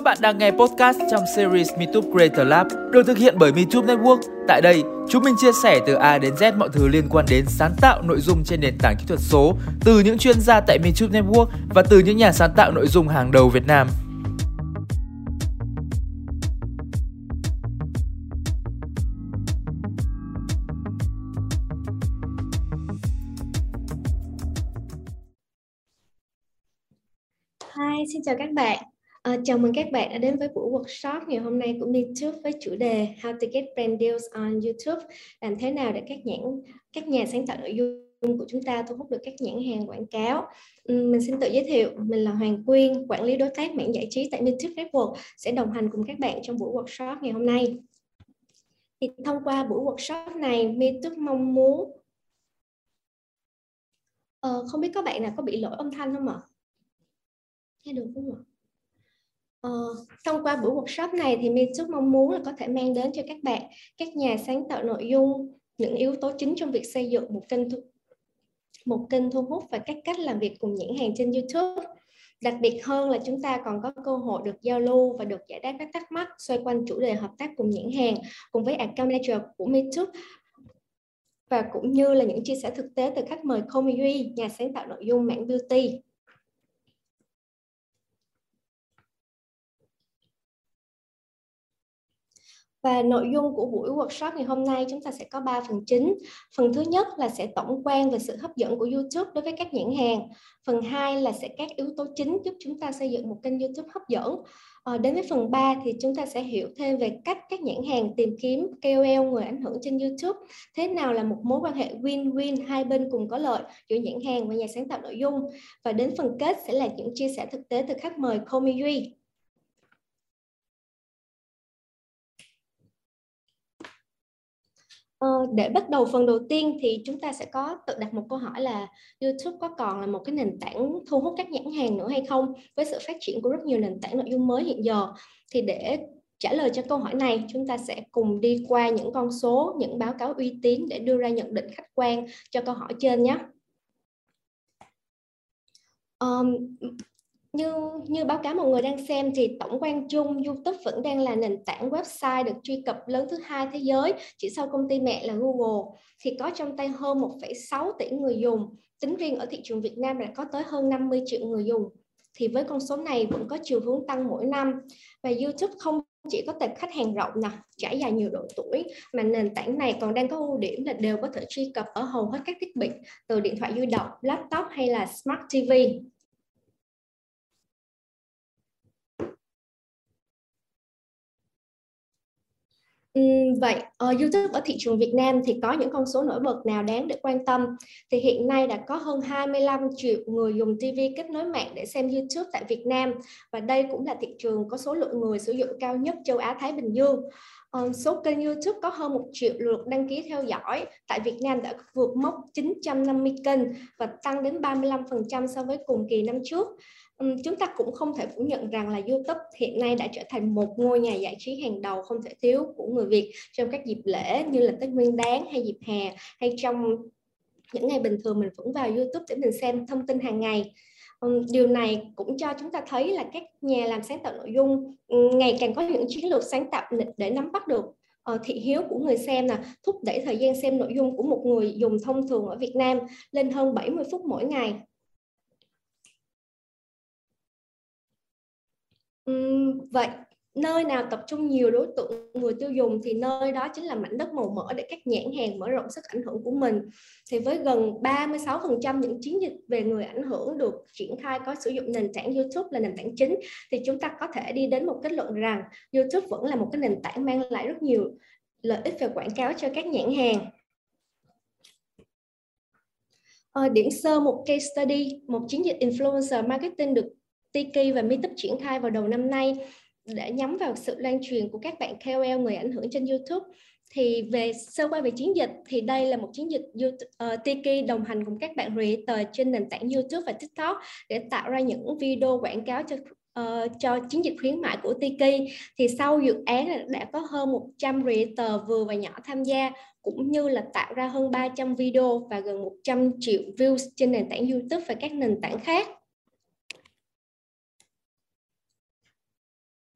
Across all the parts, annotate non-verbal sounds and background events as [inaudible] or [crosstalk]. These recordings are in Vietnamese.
Các bạn đang nghe podcast trong series MeTube Creator Lab được thực hiện bởi MeTube Network. Tại đây, chúng mình chia sẻ từ A đến Z mọi thứ liên quan đến sáng tạo nội dung trên nền tảng kỹ thuật số từ những chuyên gia tại MeTube Network và từ những nhà sáng tạo nội dung hàng đầu Việt Nam. Hi, xin chào các bạn. À, chào mừng các bạn đã đến với buổi workshop ngày hôm nay của YouTube với chủ đề How to get brand deals on YouTube. Làm thế nào để các nhãn các nhà sáng tạo nội dung của chúng ta thu hút được các nhãn hàng quảng cáo. Ừ, mình xin tự giới thiệu, mình là Hoàng Quyên, quản lý đối tác mạng giải trí tại YouTube Network sẽ đồng hành cùng các bạn trong buổi workshop ngày hôm nay. Thì thông qua buổi workshop này, YouTube mong muốn Ờ, không biết các bạn nào có bị lỗi âm thanh không ạ? Nghe được không ạ? Ờ, thông qua buổi workshop này thì Mitsup mong muốn là có thể mang đến cho các bạn, các nhà sáng tạo nội dung những yếu tố chính trong việc xây dựng một kênh thu, một kênh thu hút và các cách làm việc cùng nhãn hàng trên YouTube. Đặc biệt hơn là chúng ta còn có cơ hội được giao lưu và được giải đáp các thắc mắc xoay quanh chủ đề hợp tác cùng nhãn hàng cùng với account manager của Mitsup và cũng như là những chia sẻ thực tế từ khách mời Komi Duy, nhà sáng tạo nội dung Mạng beauty. Và nội dung của buổi workshop ngày hôm nay chúng ta sẽ có 3 phần chính. Phần thứ nhất là sẽ tổng quan về sự hấp dẫn của YouTube đối với các nhãn hàng. Phần 2 là sẽ các yếu tố chính giúp chúng ta xây dựng một kênh YouTube hấp dẫn. À, đến với phần 3 thì chúng ta sẽ hiểu thêm về cách các nhãn hàng tìm kiếm KOL người ảnh hưởng trên YouTube. Thế nào là một mối quan hệ win-win hai bên cùng có lợi giữa nhãn hàng và nhà sáng tạo nội dung. Và đến phần kết sẽ là những chia sẻ thực tế từ khách mời Komi Duy. Ờ, để bắt đầu phần đầu tiên thì chúng ta sẽ có tự đặt một câu hỏi là YouTube có còn là một cái nền tảng thu hút các nhãn hàng nữa hay không? Với sự phát triển của rất nhiều nền tảng nội dung mới hiện giờ. Thì để trả lời cho câu hỏi này chúng ta sẽ cùng đi qua những con số những báo cáo uy tín để đưa ra nhận định khách quan cho câu hỏi trên nhé. Um, như như báo cáo mọi người đang xem thì tổng quan chung YouTube vẫn đang là nền tảng website được truy cập lớn thứ hai thế giới chỉ sau công ty mẹ là Google. Thì có trong tay hơn 1,6 tỷ người dùng. Tính riêng ở thị trường Việt Nam đã có tới hơn 50 triệu người dùng. Thì với con số này vẫn có chiều hướng tăng mỗi năm. Và YouTube không chỉ có tệp khách hàng rộng nè trải dài nhiều độ tuổi mà nền tảng này còn đang có ưu điểm là đều có thể truy cập ở hầu hết các thiết bị từ điện thoại di động, laptop hay là smart TV vậy uh, YouTube ở thị trường Việt Nam thì có những con số nổi bật nào đáng để quan tâm? Thì hiện nay đã có hơn 25 triệu người dùng TV kết nối mạng để xem YouTube tại Việt Nam và đây cũng là thị trường có số lượng người sử dụng cao nhất châu Á Thái Bình Dương. Uh, số kênh YouTube có hơn 1 triệu lượt đăng ký theo dõi tại Việt Nam đã vượt mốc 950 kênh và tăng đến 35% so với cùng kỳ năm trước chúng ta cũng không thể phủ nhận rằng là YouTube hiện nay đã trở thành một ngôi nhà giải trí hàng đầu không thể thiếu của người Việt trong các dịp lễ như là Tết Nguyên Đán hay dịp hè hay trong những ngày bình thường mình vẫn vào YouTube để mình xem thông tin hàng ngày. Điều này cũng cho chúng ta thấy là các nhà làm sáng tạo nội dung ngày càng có những chiến lược sáng tạo để nắm bắt được ờ, thị hiếu của người xem là thúc đẩy thời gian xem nội dung của một người dùng thông thường ở Việt Nam lên hơn 70 phút mỗi ngày. Vậy nơi nào tập trung nhiều đối tượng người tiêu dùng thì nơi đó chính là mảnh đất màu mỡ để các nhãn hàng mở rộng sức ảnh hưởng của mình. Thì với gần 36% những chiến dịch về người ảnh hưởng được triển khai có sử dụng nền tảng YouTube là nền tảng chính thì chúng ta có thể đi đến một kết luận rằng YouTube vẫn là một cái nền tảng mang lại rất nhiều lợi ích về quảng cáo cho các nhãn hàng. Ờ, điểm sơ một case study, một chiến dịch influencer marketing được Tiki và Meetup triển khai vào đầu năm nay để nhắm vào sự lan truyền của các bạn KOL người ảnh hưởng trên YouTube. Thì về sơ qua về chiến dịch thì đây là một chiến dịch YouTube, uh, Tiki đồng hành cùng các bạn creator trên nền tảng YouTube và TikTok để tạo ra những video quảng cáo cho uh, cho chiến dịch khuyến mại của Tiki. Thì sau dự án đã có hơn 100 creator vừa và nhỏ tham gia cũng như là tạo ra hơn 300 video và gần 100 triệu views trên nền tảng YouTube và các nền tảng khác.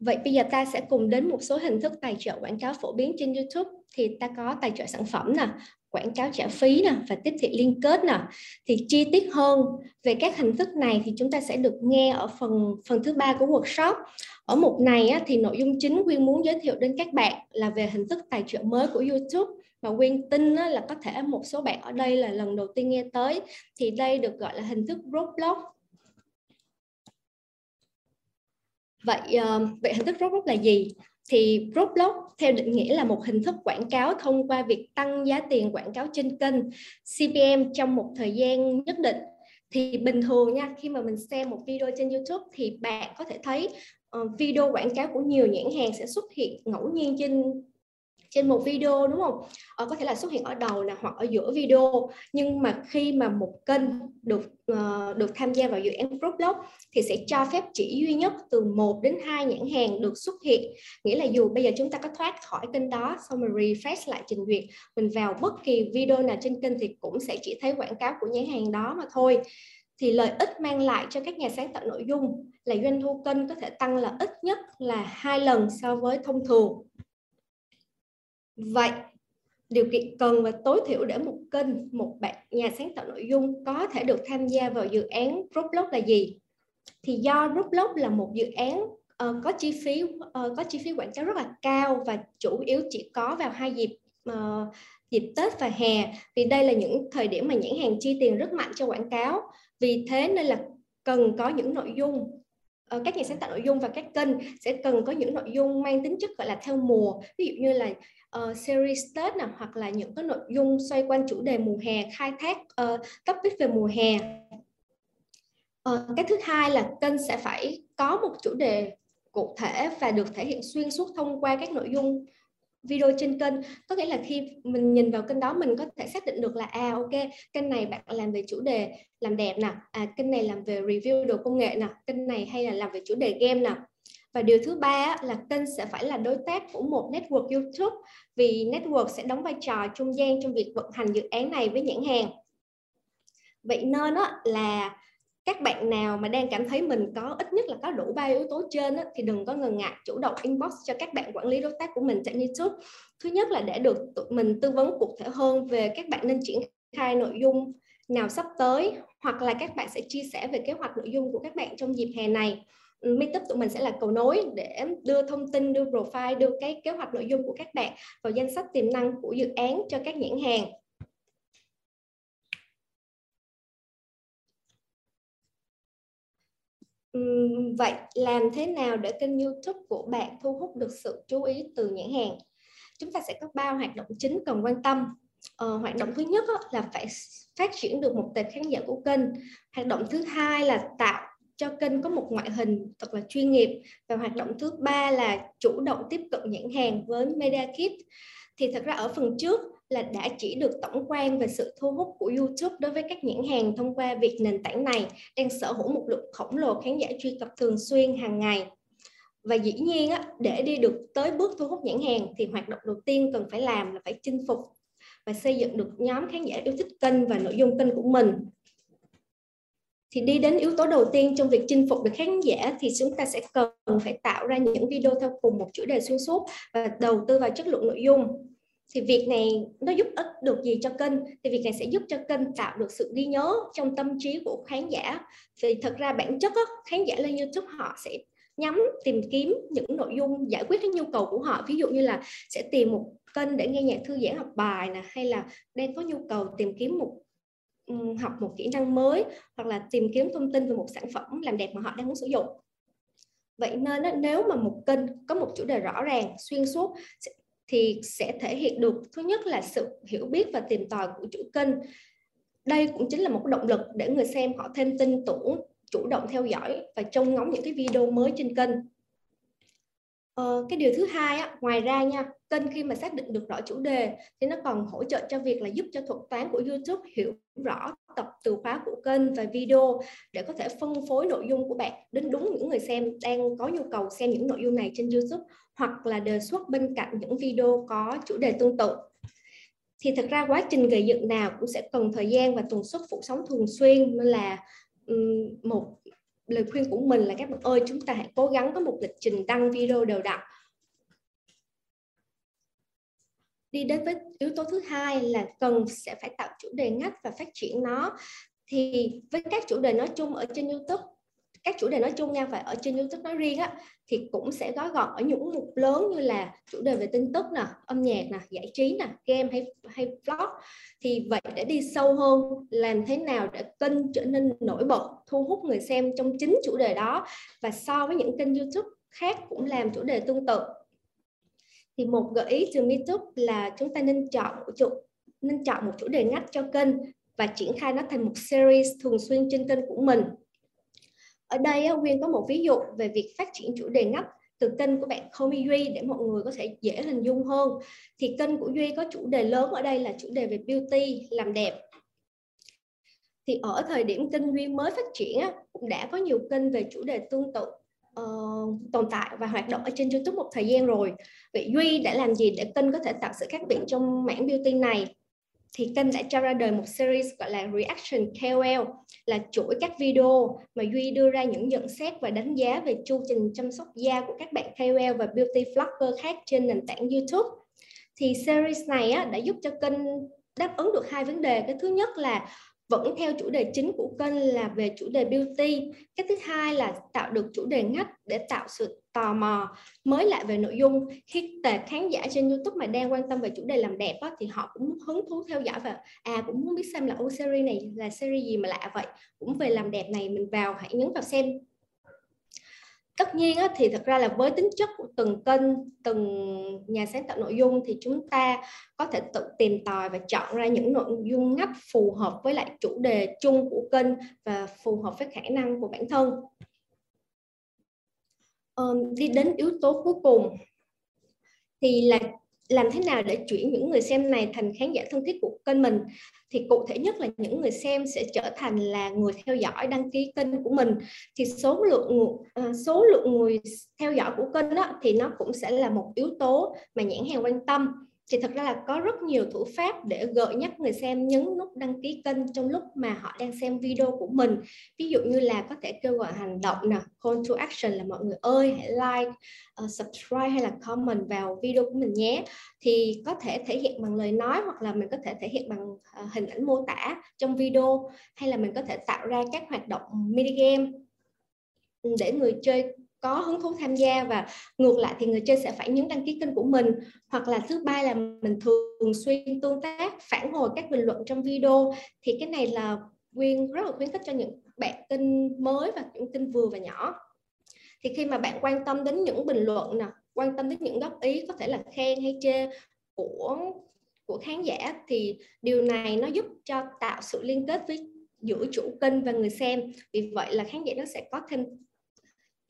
Vậy bây giờ ta sẽ cùng đến một số hình thức tài trợ quảng cáo phổ biến trên YouTube. Thì ta có tài trợ sản phẩm nè, quảng cáo trả phí nè và tiếp thị liên kết nè. Thì chi tiết hơn về các hình thức này thì chúng ta sẽ được nghe ở phần phần thứ ba của workshop. Ở mục này á, thì nội dung chính Quyên muốn giới thiệu đến các bạn là về hình thức tài trợ mới của YouTube mà Quyên tin á, là có thể một số bạn ở đây là lần đầu tiên nghe tới thì đây được gọi là hình thức Roblox vậy uh, vậy hình thức Roblox là gì? Thì Roblox theo định nghĩa là một hình thức quảng cáo thông qua việc tăng giá tiền quảng cáo trên kênh CPM trong một thời gian nhất định. Thì bình thường nha khi mà mình xem một video trên YouTube thì bạn có thể thấy uh, video quảng cáo của nhiều nhãn hàng sẽ xuất hiện ngẫu nhiên trên trên một video đúng không? Ờ, có thể là xuất hiện ở đầu nè hoặc ở giữa video. Nhưng mà khi mà một kênh được uh, được tham gia vào dự án Roblox thì sẽ cho phép chỉ duy nhất từ 1 đến 2 nhãn hàng được xuất hiện. Nghĩa là dù bây giờ chúng ta có thoát khỏi kênh đó xong rồi refresh lại trình duyệt mình vào bất kỳ video nào trên kênh thì cũng sẽ chỉ thấy quảng cáo của nhãn hàng đó mà thôi. Thì lợi ích mang lại cho các nhà sáng tạo nội dung là doanh thu kênh có thể tăng là ít nhất là hai lần so với thông thường. Vậy điều kiện cần và tối thiểu để một kênh, một bạn nhà sáng tạo nội dung có thể được tham gia vào dự án Roblox là gì? Thì do Roblox là một dự án uh, có chi phí uh, có chi phí quảng cáo rất là cao và chủ yếu chỉ có vào hai dịp uh, dịp Tết và hè vì đây là những thời điểm mà nhãn hàng chi tiền rất mạnh cho quảng cáo vì thế nên là cần có những nội dung Ờ, các nhà sáng tạo nội dung và các kênh sẽ cần có những nội dung mang tính chất gọi là theo mùa. Ví dụ như là uh, series Tết nào hoặc là những cái nội dung xoay quanh chủ đề mùa hè khai thác uh, topic về mùa hè. Uh, cái thứ hai là kênh sẽ phải có một chủ đề cụ thể và được thể hiện xuyên suốt thông qua các nội dung video trên kênh có nghĩa là khi mình nhìn vào kênh đó, mình có thể xác định được là à ok, kênh này bạn làm về chủ đề làm đẹp nè à kênh này làm về review đồ công nghệ nè, kênh này hay là làm về chủ đề game nè và điều thứ ba là kênh sẽ phải là đối tác của một network YouTube, vì network sẽ đóng vai trò trung gian trong việc vận hành dự án này với nhãn hàng. Vậy nên là các bạn nào mà đang cảm thấy mình có ít nhất là có đủ ba yếu tố trên thì đừng có ngần ngại chủ động inbox cho các bạn quản lý đối tác của mình trên YouTube. Thứ nhất là để được tụi mình tư vấn cụ thể hơn về các bạn nên triển khai nội dung nào sắp tới hoặc là các bạn sẽ chia sẻ về kế hoạch nội dung của các bạn trong dịp hè này ừ, Meetup tụi mình sẽ là cầu nối để đưa thông tin, đưa profile, đưa cái kế hoạch nội dung của các bạn vào danh sách tiềm năng của dự án cho các nhãn hàng. Vậy làm thế nào để kênh YouTube của bạn thu hút được sự chú ý từ nhãn hàng? Chúng ta sẽ có ba hoạt động chính cần quan tâm. Ờ, hoạt động thứ nhất là phải phát triển được một tệp khán giả của kênh. Hoạt động thứ hai là tạo cho kênh có một ngoại hình thật là chuyên nghiệp và hoạt động thứ ba là chủ động tiếp cận nhãn hàng với Media Kit thì thật ra ở phần trước là đã chỉ được tổng quan về sự thu hút của YouTube đối với các nhãn hàng thông qua việc nền tảng này đang sở hữu một lượng khổng lồ khán giả truy cập thường xuyên hàng ngày. Và dĩ nhiên á, để đi được tới bước thu hút nhãn hàng thì hoạt động đầu tiên cần phải làm là phải chinh phục và xây dựng được nhóm khán giả yêu thích kênh và nội dung kênh của mình. Thì đi đến yếu tố đầu tiên trong việc chinh phục được khán giả thì chúng ta sẽ cần phải tạo ra những video theo cùng một chủ đề xuyên suốt và đầu tư vào chất lượng nội dung thì việc này nó giúp ích được gì cho kênh? Thì việc này sẽ giúp cho kênh tạo được sự ghi nhớ trong tâm trí của khán giả. Vì thật ra bản chất á, khán giả lên YouTube họ sẽ nhắm tìm kiếm những nội dung giải quyết cái nhu cầu của họ. Ví dụ như là sẽ tìm một kênh để nghe nhạc thư giãn học bài nè hay là đang có nhu cầu tìm kiếm một học một kỹ năng mới hoặc là tìm kiếm thông tin về một sản phẩm làm đẹp mà họ đang muốn sử dụng. Vậy nên nếu mà một kênh có một chủ đề rõ ràng xuyên suốt thì sẽ thể hiện được thứ nhất là sự hiểu biết và tìm tòi của chủ kênh. Đây cũng chính là một động lực để người xem họ thêm tin tưởng chủ động theo dõi và trông ngóng những cái video mới trên kênh. Ờ, cái điều thứ hai á, ngoài ra nha kênh khi mà xác định được rõ chủ đề thì nó còn hỗ trợ cho việc là giúp cho thuật toán của YouTube hiểu rõ tập từ khóa của kênh và video để có thể phân phối nội dung của bạn đến đúng những người xem đang có nhu cầu xem những nội dung này trên YouTube hoặc là đề xuất bên cạnh những video có chủ đề tương tự. Thì thật ra quá trình gây dựng nào cũng sẽ cần thời gian và tần suất phụ sóng thường xuyên, nên là một lời khuyên của mình là các bạn ơi, chúng ta hãy cố gắng có một lịch trình đăng video đều đặn. Đi đến với yếu tố thứ hai là cần sẽ phải tạo chủ đề ngách và phát triển nó. Thì với các chủ đề nói chung ở trên YouTube các chủ đề nói chung nha và ở trên YouTube nói riêng á thì cũng sẽ gói gọn ở những mục lớn như là chủ đề về tin tức nè, âm nhạc nè, giải trí nè, game hay hay vlog. Thì vậy để đi sâu hơn làm thế nào để kênh trở nên nổi bật thu hút người xem trong chính chủ đề đó và so với những kênh YouTube khác cũng làm chủ đề tương tự. Thì một gợi ý từ YouTube là chúng ta nên chọn một chủ nên chọn một chủ đề ngách cho kênh và triển khai nó thành một series thường xuyên trên kênh của mình ở đây Nguyên có một ví dụ về việc phát triển chủ đề ngách từ kênh của bạn Komi Duy để mọi người có thể dễ hình dung hơn thì kênh của Duy có chủ đề lớn ở đây là chủ đề về beauty làm đẹp thì ở thời điểm kênh Duy mới phát triển cũng đã có nhiều kênh về chủ đề tương tự uh, tồn tại và hoạt động ở trên YouTube một thời gian rồi. Vậy Duy đã làm gì để kênh có thể tạo sự khác biệt trong mảng beauty này? Thì kênh đã cho ra đời một series gọi là Reaction KOL là chuỗi các video mà Duy đưa ra những nhận xét và đánh giá về chu trình chăm sóc da của các bạn KOL và beauty vlogger khác trên nền tảng YouTube. Thì series này á, đã giúp cho kênh đáp ứng được hai vấn đề. Cái thứ nhất là vẫn theo chủ đề chính của kênh là về chủ đề beauty. Cái thứ hai là tạo được chủ đề ngách để tạo sự tò mò mới lại về nội dung. Khi tệp khán giả trên youtube mà đang quan tâm về chủ đề làm đẹp á, thì họ cũng hứng thú theo dõi và à cũng muốn biết xem là ô series này là series gì mà lạ vậy? Cũng về làm đẹp này mình vào hãy nhấn vào xem tất nhiên á, thì thật ra là với tính chất của từng kênh từng nhà sáng tạo nội dung thì chúng ta có thể tự tìm tòi và chọn ra những nội dung ngách phù hợp với lại chủ đề chung của kênh và phù hợp với khả năng của bản thân. Um, đi đến yếu tố cuối cùng thì là làm thế nào để chuyển những người xem này thành khán giả thân thiết của kênh mình? Thì cụ thể nhất là những người xem sẽ trở thành là người theo dõi đăng ký kênh của mình. Thì số lượng ờ, số lượng người theo dõi của kênh đó, thì nó cũng sẽ là một yếu tố mà nhãn hàng quan tâm thì thật ra là có rất nhiều thủ pháp để gợi nhắc người xem nhấn nút đăng ký kênh trong lúc mà họ đang xem video của mình. Ví dụ như là có thể kêu gọi hành động nè call to action là mọi người ơi hãy like uh, subscribe hay là comment vào video của mình nhé. Thì có thể thể hiện bằng lời nói hoặc là mình có thể thể hiện bằng uh, hình ảnh mô tả trong video hay là mình có thể tạo ra các hoạt động mini game để người chơi có hứng thú tham gia và ngược lại thì người chơi sẽ phải nhấn đăng ký kênh của mình. Hoặc là thứ ba là mình thường xuyên tương tác, phản hồi các bình luận trong video. Thì cái này là Quyên rất là khuyến khích cho những bạn kênh mới và những kênh vừa và nhỏ. Thì khi mà bạn quan tâm đến những bình luận nè, quan tâm đến những góp ý có thể là khen hay chê của của khán giả, thì điều này nó giúp cho tạo sự liên kết với giữa chủ kênh và người xem. Vì vậy là khán giả nó sẽ có thêm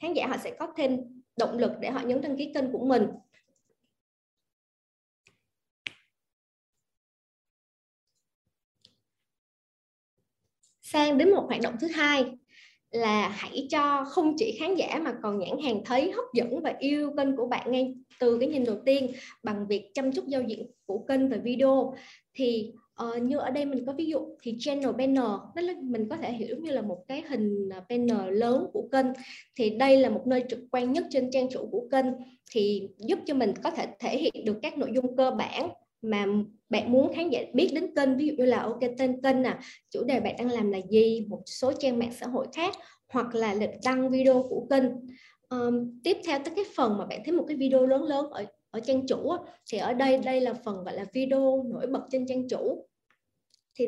khán giả họ sẽ có thêm động lực để họ nhấn đăng ký kênh của mình. Sang đến một hoạt động thứ hai là hãy cho không chỉ khán giả mà còn nhãn hàng thấy, hấp dẫn và yêu kênh của bạn ngay từ cái nhìn đầu tiên bằng việc chăm chút giao diện của kênh và video. Thì uh, như ở đây mình có ví dụ thì channel banner đó là mình có thể hiểu như là một cái hình à, banner lớn của kênh. Thì đây là một nơi trực quan nhất trên trang chủ của kênh thì giúp cho mình có thể thể hiện được các nội dung cơ bản mà bạn muốn khán giả biết đến kênh. Ví dụ như là ok tên kênh nè chủ đề bạn đang làm là gì một số trang mạng xã hội khác hoặc là lịch đăng video của kênh. Um, tiếp theo tới cái phần mà bạn thấy một cái video lớn lớn ở ở trang chủ thì ở đây đây là phần gọi là video nổi bật trên trang chủ. Thì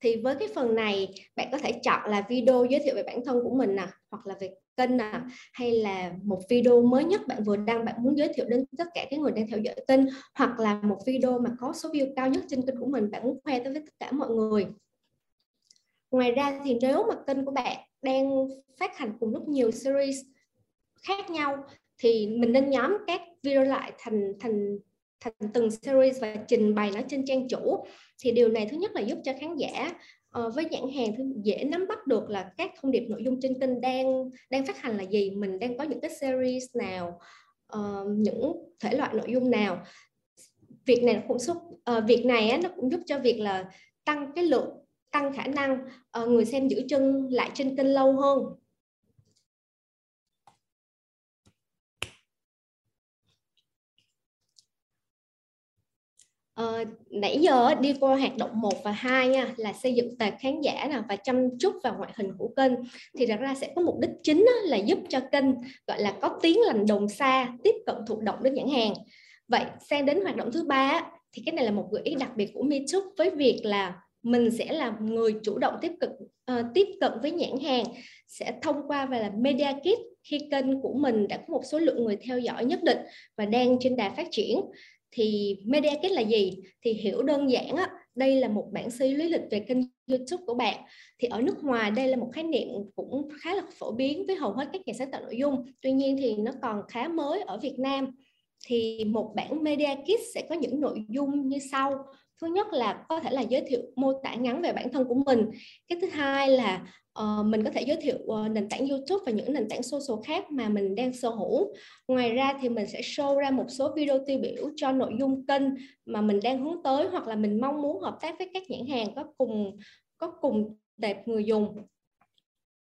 thì với cái phần này, bạn có thể chọn là video giới thiệu về bản thân của mình nè, hoặc là về kênh nè, hay là một video mới nhất bạn vừa đăng, bạn muốn giới thiệu đến tất cả các người đang theo dõi kênh, hoặc là một video mà có số view cao nhất trên kênh của mình, bạn muốn khoe tới với tất cả mọi người. Ngoài ra thì nếu mà kênh của bạn đang phát hành cùng lúc nhiều series khác nhau thì mình nên nhóm các video lại thành thành thành từng series và trình bày nó trên trang chủ. Thì điều này thứ nhất là giúp cho khán giả uh, với nhãn hàng thì dễ nắm bắt được là các thông điệp nội dung trên kênh đang đang phát hành là gì mình đang có những cái series nào uh, những thể loại nội dung nào. Việc này cũng giúp uh, ờ, việc này á, nó cũng giúp cho việc là tăng cái lượng tăng khả năng uh, người xem giữ chân lại trên kênh lâu hơn. Ờ, nãy giờ đi qua hoạt động 1 và 2 nha là xây dựng tệp khán giả nè và chăm chút vào ngoại hình của kênh. Thì thật ra sẽ có mục đích chính là giúp cho kênh gọi là có tiếng lành đồn xa tiếp cận thụ động đến nhãn hàng. Vậy sang đến hoạt động thứ ba thì cái này là một gợi ý đặc biệt của MeToo với việc là mình sẽ là người chủ động tiếp cận uh, tiếp cận với nhãn hàng sẽ thông qua và là media kit khi kênh của mình đã có một số lượng người theo dõi nhất định và đang trên đà phát triển thì media kit là gì? Thì hiểu đơn giản á, đây là một bản suy lý lịch về kênh YouTube của bạn. Thì ở nước ngoài đây là một khái niệm cũng khá là phổ biến với hầu hết các nhà sáng tạo nội dung. Tuy nhiên thì nó còn khá mới ở Việt Nam. Thì một bản media kit sẽ có những nội dung như sau thứ nhất là có thể là giới thiệu mô tả ngắn về bản thân của mình. Cái thứ hai là uh, mình có thể giới thiệu uh, nền tảng YouTube và những nền tảng social khác mà mình đang sở hữu. Ngoài ra thì mình sẽ show ra một số video tiêu biểu cho nội dung kênh mà mình đang hướng tới hoặc là mình mong muốn hợp tác với các nhãn hàng có cùng có cùng tệp người dùng.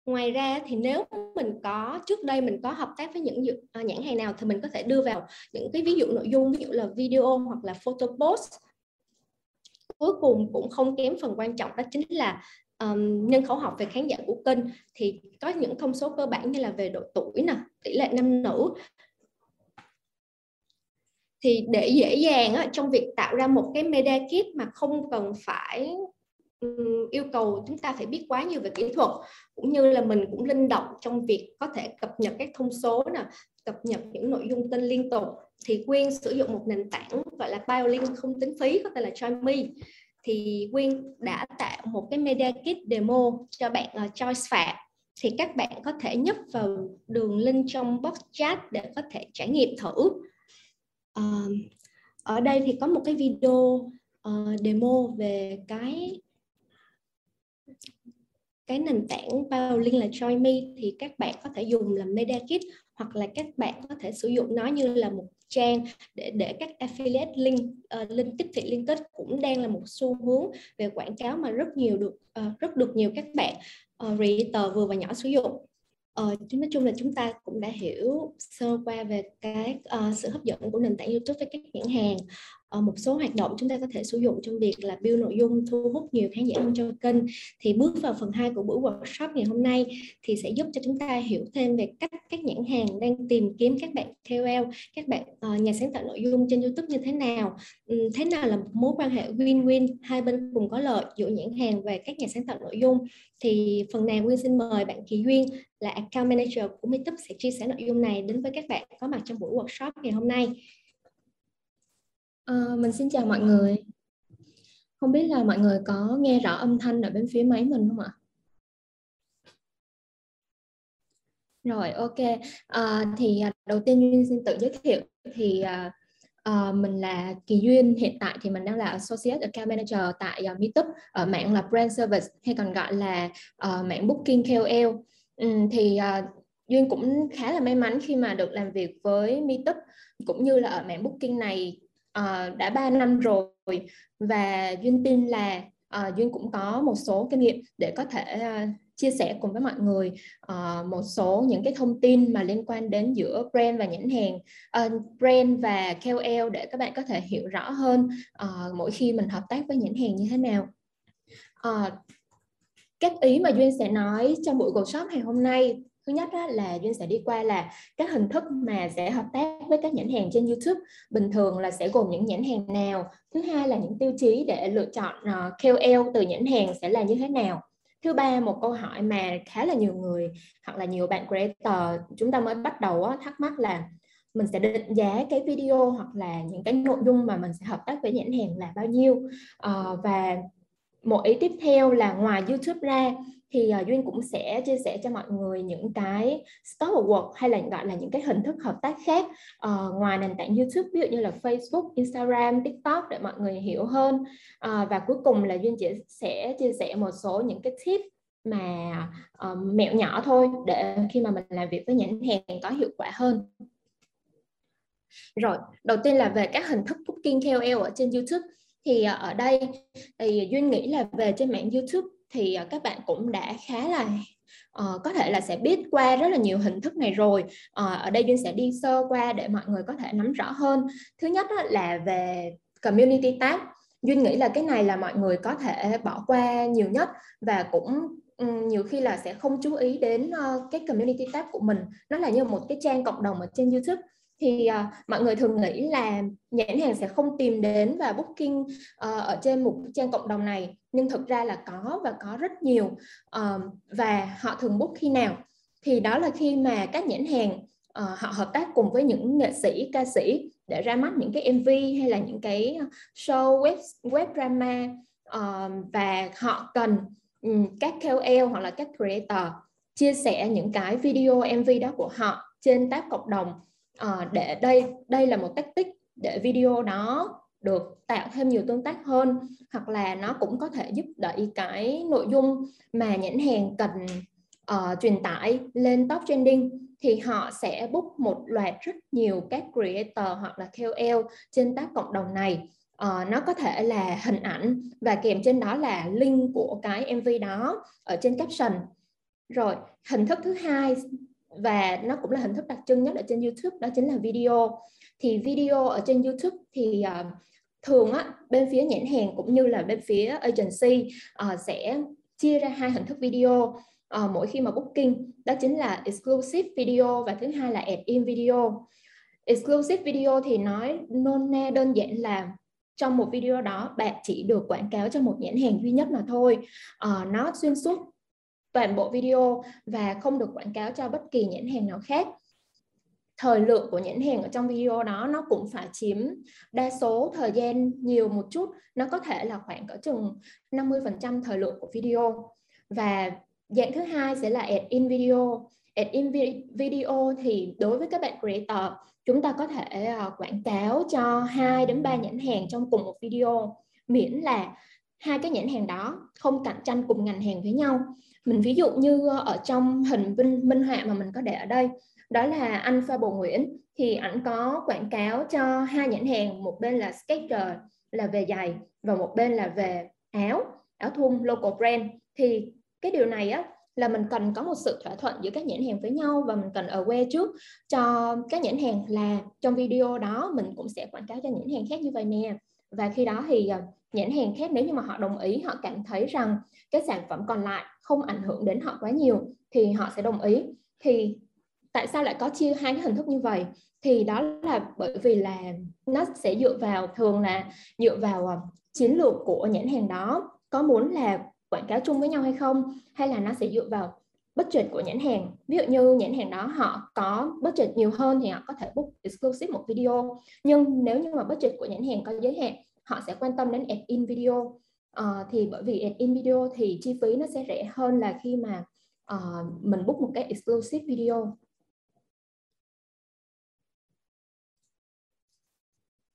Ngoài ra thì nếu mình có trước đây mình có hợp tác với những ờ, nhãn hàng nào thì mình có thể đưa vào những cái ví dụ nội dung ví dụ là video hoặc là photo post cuối cùng cũng không kém phần quan trọng đó chính là um, nhân khẩu học về khán giả của kênh thì có những thông số cơ bản như là về độ tuổi nè tỷ lệ nam nữ. Thì để dễ dàng á, trong việc tạo ra một cái media kit mà không cần phải um, yêu cầu chúng ta phải biết quá nhiều về kỹ thuật cũng như là mình cũng linh động trong việc có thể cập nhật các thông số nè cập nhật những nội dung tin liên tục thì Quyên sử dụng một nền tảng gọi là BioLink không tính phí có tên là Join thì Quyên đã tạo một cái media kit demo cho bạn ờ, uh, Choice Phạm. Thì các bạn có thể nhấp vào đường link trong box chat để có thể trải nghiệm thử. Uh, ở đây thì có một cái video uh, demo về cái cái nền tảng BioLink là Join Me. Thì các bạn có thể dùng làm media kit hoặc là các bạn có thể sử dụng nó như là một trang để để các affiliate link uh, link tiếp thị liên kết cũng đang là một xu hướng về quảng cáo mà rất nhiều được uh, rất được nhiều các bạn ờ, uh, creator vừa và nhỏ sử dụng. Uh, nói chung là chúng ta cũng đã hiểu sơ qua về cái uh, sự hấp dẫn của nền tảng YouTube với các nhãn hàng. Ờ, một số hoạt động chúng ta có thể sử dụng trong việc là build nội dung thu hút nhiều khán giả hơn cho kênh. Thì bước vào phần 2 của buổi workshop ngày hôm nay thì sẽ giúp cho chúng ta hiểu thêm về cách các nhãn hàng đang tìm kiếm các bạn KOL các bạn uh, nhà sáng tạo nội dung trên YouTube như thế nào. Um, thế nào là một mối quan hệ win-win hai bên cùng có lợi giữa nhãn hàng và các nhà sáng tạo nội dung? Thì phần này Nguyên xin mời bạn Kỳ Duyên là account manager của Meetup sẽ chia sẻ nội dung này đến với các bạn có mặt trong buổi workshop ngày hôm nay. À, mình xin chào mọi người. Không biết là mọi người có nghe rõ âm thanh ở bên phía máy mình không ạ? Rồi, ok. Ờ, à, thì đầu tiên Duyên xin tự giới thiệu thì à, à, mình là Kỳ Duyên, hiện tại thì mình đang là Associate Account Manager tại uh, Meetup ở mạng là Brand Service hay còn gọi là uh, mạng Booking KOL. Ừ, thì uh, Duyên cũng khá là may mắn khi mà được làm việc với Meetup cũng như là ở mạng Booking này uh, đã 3 năm rồi và Duyên tin là ờ, uh, Duyên cũng có một số kinh nghiệm để có thể uh, chia sẻ cùng với mọi người uh, một số những cái thông tin mà liên quan đến giữa brand và nhãn hàng. Uh, brand và KOL để các bạn có thể hiểu rõ hơn uh, mỗi khi mình hợp tác với nhãn hàng như thế nào. Uh, các ý mà duyên sẽ nói trong buổi workshop ngày hôm nay thứ nhất á, là duyên sẽ đi qua là các hình thức mà sẽ hợp tác với các nhãn hàng trên youtube. Bình thường là sẽ gồm những nhãn hàng nào? Thứ hai là những tiêu chí để lựa chọn ờ, uh, KOL từ nhãn hàng sẽ là như thế nào? Thứ ba một câu hỏi mà khá là nhiều người hoặc là nhiều bạn creator chúng ta mới bắt đầu á, thắc mắc là mình sẽ định giá cái video hoặc là những cái nội dung mà mình sẽ hợp tác với nhãn hàng là bao nhiêu? Uh, và một ý tiếp theo là ngoài YouTube ra thì uh, Duyên cũng sẽ chia sẻ cho mọi người những cái scope work hay là gọi là những cái hình thức hợp tác khác uh, ngoài nền tảng YouTube ví dụ như là Facebook, Instagram, TikTok để mọi người hiểu hơn. Uh, và cuối cùng là Duyên chỉ sẽ chia sẻ một số những cái tip mà uh, mẹo nhỏ thôi để khi mà mình làm việc với nhãn hàng có hiệu quả hơn. Rồi đầu tiên là về các hình thức booking KOL ở trên YouTube. Thì à, ở đây thì duyên nghĩ là về trên mạng youtube thì ờ, các bạn cũng đã khá là uh, có thể là sẽ biết qua rất là nhiều hình thức này rồi. Uh, ở đây duyên sẽ đi sơ qua để mọi người có thể nắm rõ hơn. Thứ nhất là về community tab. Duyên nghĩ là cái này là mọi người có thể bỏ qua nhiều nhất và cũng nhiều khi là sẽ không chú ý đến uh, cái community tab của mình. Nó là như một cái trang cộng đồng ở trên YouTube thì uh, mọi người thường nghĩ là nhãn hàng sẽ không tìm đến và booking uh, ở trên một trang cộng đồng này nhưng thực ra là có và có rất nhiều uh, và họ thường book khi nào. Thì đó là khi mà các nhãn hàng uh, họ hợp tác cùng với những nghệ sĩ ca sĩ để ra mắt những cái MV hay là những cái show web web drama uh, và họ cần um, các KOL hoặc là các creator chia sẻ những cái video MV đó của họ trên tab cộng đồng uh, để đây đây là một tactic để video đó được tạo thêm nhiều tương tác hơn hoặc là nó cũng có thể giúp đẩy cái nội dung mà nhãn hàng cần uh, truyền tải lên top trending. Thì họ sẽ book một loạt rất nhiều các creator hoặc là KOL trên tab cộng đồng này. Uh, nó có thể là hình ảnh và kèm trên đó là link của cái MV đó ở trên caption. Rồi hình thức thứ hai và nó cũng là hình thức đặc trưng nhất ở trên YouTube đó chính là video. Thì video ở trên YouTube thì uh, thường á bên phía nhãn hàng cũng như là bên phía agency uh, sẽ chia ra hai hình thức video. Uh, mỗi khi mà booking đó chính là exclusive video và thứ hai là add-in video. Exclusive video thì nói nôn na đơn giản là trong một video đó bạn chỉ được quảng cáo cho một nhãn hàng duy nhất mà thôi. Uh, nó xuyên suốt toàn bộ video và không được quảng cáo cho bất kỳ nhãn hàng nào khác. Thời lượng của nhãn hàng ở trong video đó, nó cũng phải chiếm đa số thời gian nhiều một chút. Nó có thể là khoảng cỡ chừng 50% thời lượng của video. Và dạng thứ hai sẽ là add in video. Add in video thì đối với các bạn creator, chúng ta có thể ờ, quảng cáo cho hai đến ba nhãn hàng trong cùng một video, miễn là hai cái nhãn hàng đó không cạnh tranh cùng ngành hàng với nhau mình ví dụ như ờ, ở trong hình minh, minh họa mà mình có để ở đây đó là anh Pha Bồ Nguyễn. Thì ảnh có quảng cáo cho hai nhãn hàng một bên là Skechers là về giày và một bên là về áo áo thun local brand. Thì cái điều này á là mình cần có một sự thỏa thuận giữa các nhãn hàng với nhau và mình cần ở que trước cho các nhãn hàng là trong video đó mình cũng sẽ quảng cáo cho nhãn hàng khác như vậy nè. Và khi đó thì ờ, nhãn hàng khác nếu như mà họ đồng ý, họ cảm thấy rằng cái sản phẩm còn lại không ảnh hưởng đến họ quá nhiều thì họ sẽ đồng ý. Thì tại sao lại có chia hai cái hình thức như vậy? Thì đó là bởi vì là nó sẽ dựa vào, thường là dựa vào à, chiến lược của nhãn hàng đó, có muốn là quảng cáo chung với nhau hay không, hay là nó sẽ dựa vào budget của nhãn hàng. Ví dụ như nhãn hàng đó họ có budget nhiều hơn thì họ có thể book exclusive một video, nhưng nếu như mà budget của nhãn hàng có giới hạn họ sẽ quan tâm đến ad in video. Uh, thì bởi vì ad in video thì chi phí nó sẽ rẻ hơn là khi mà uh, mình book một cái exclusive video.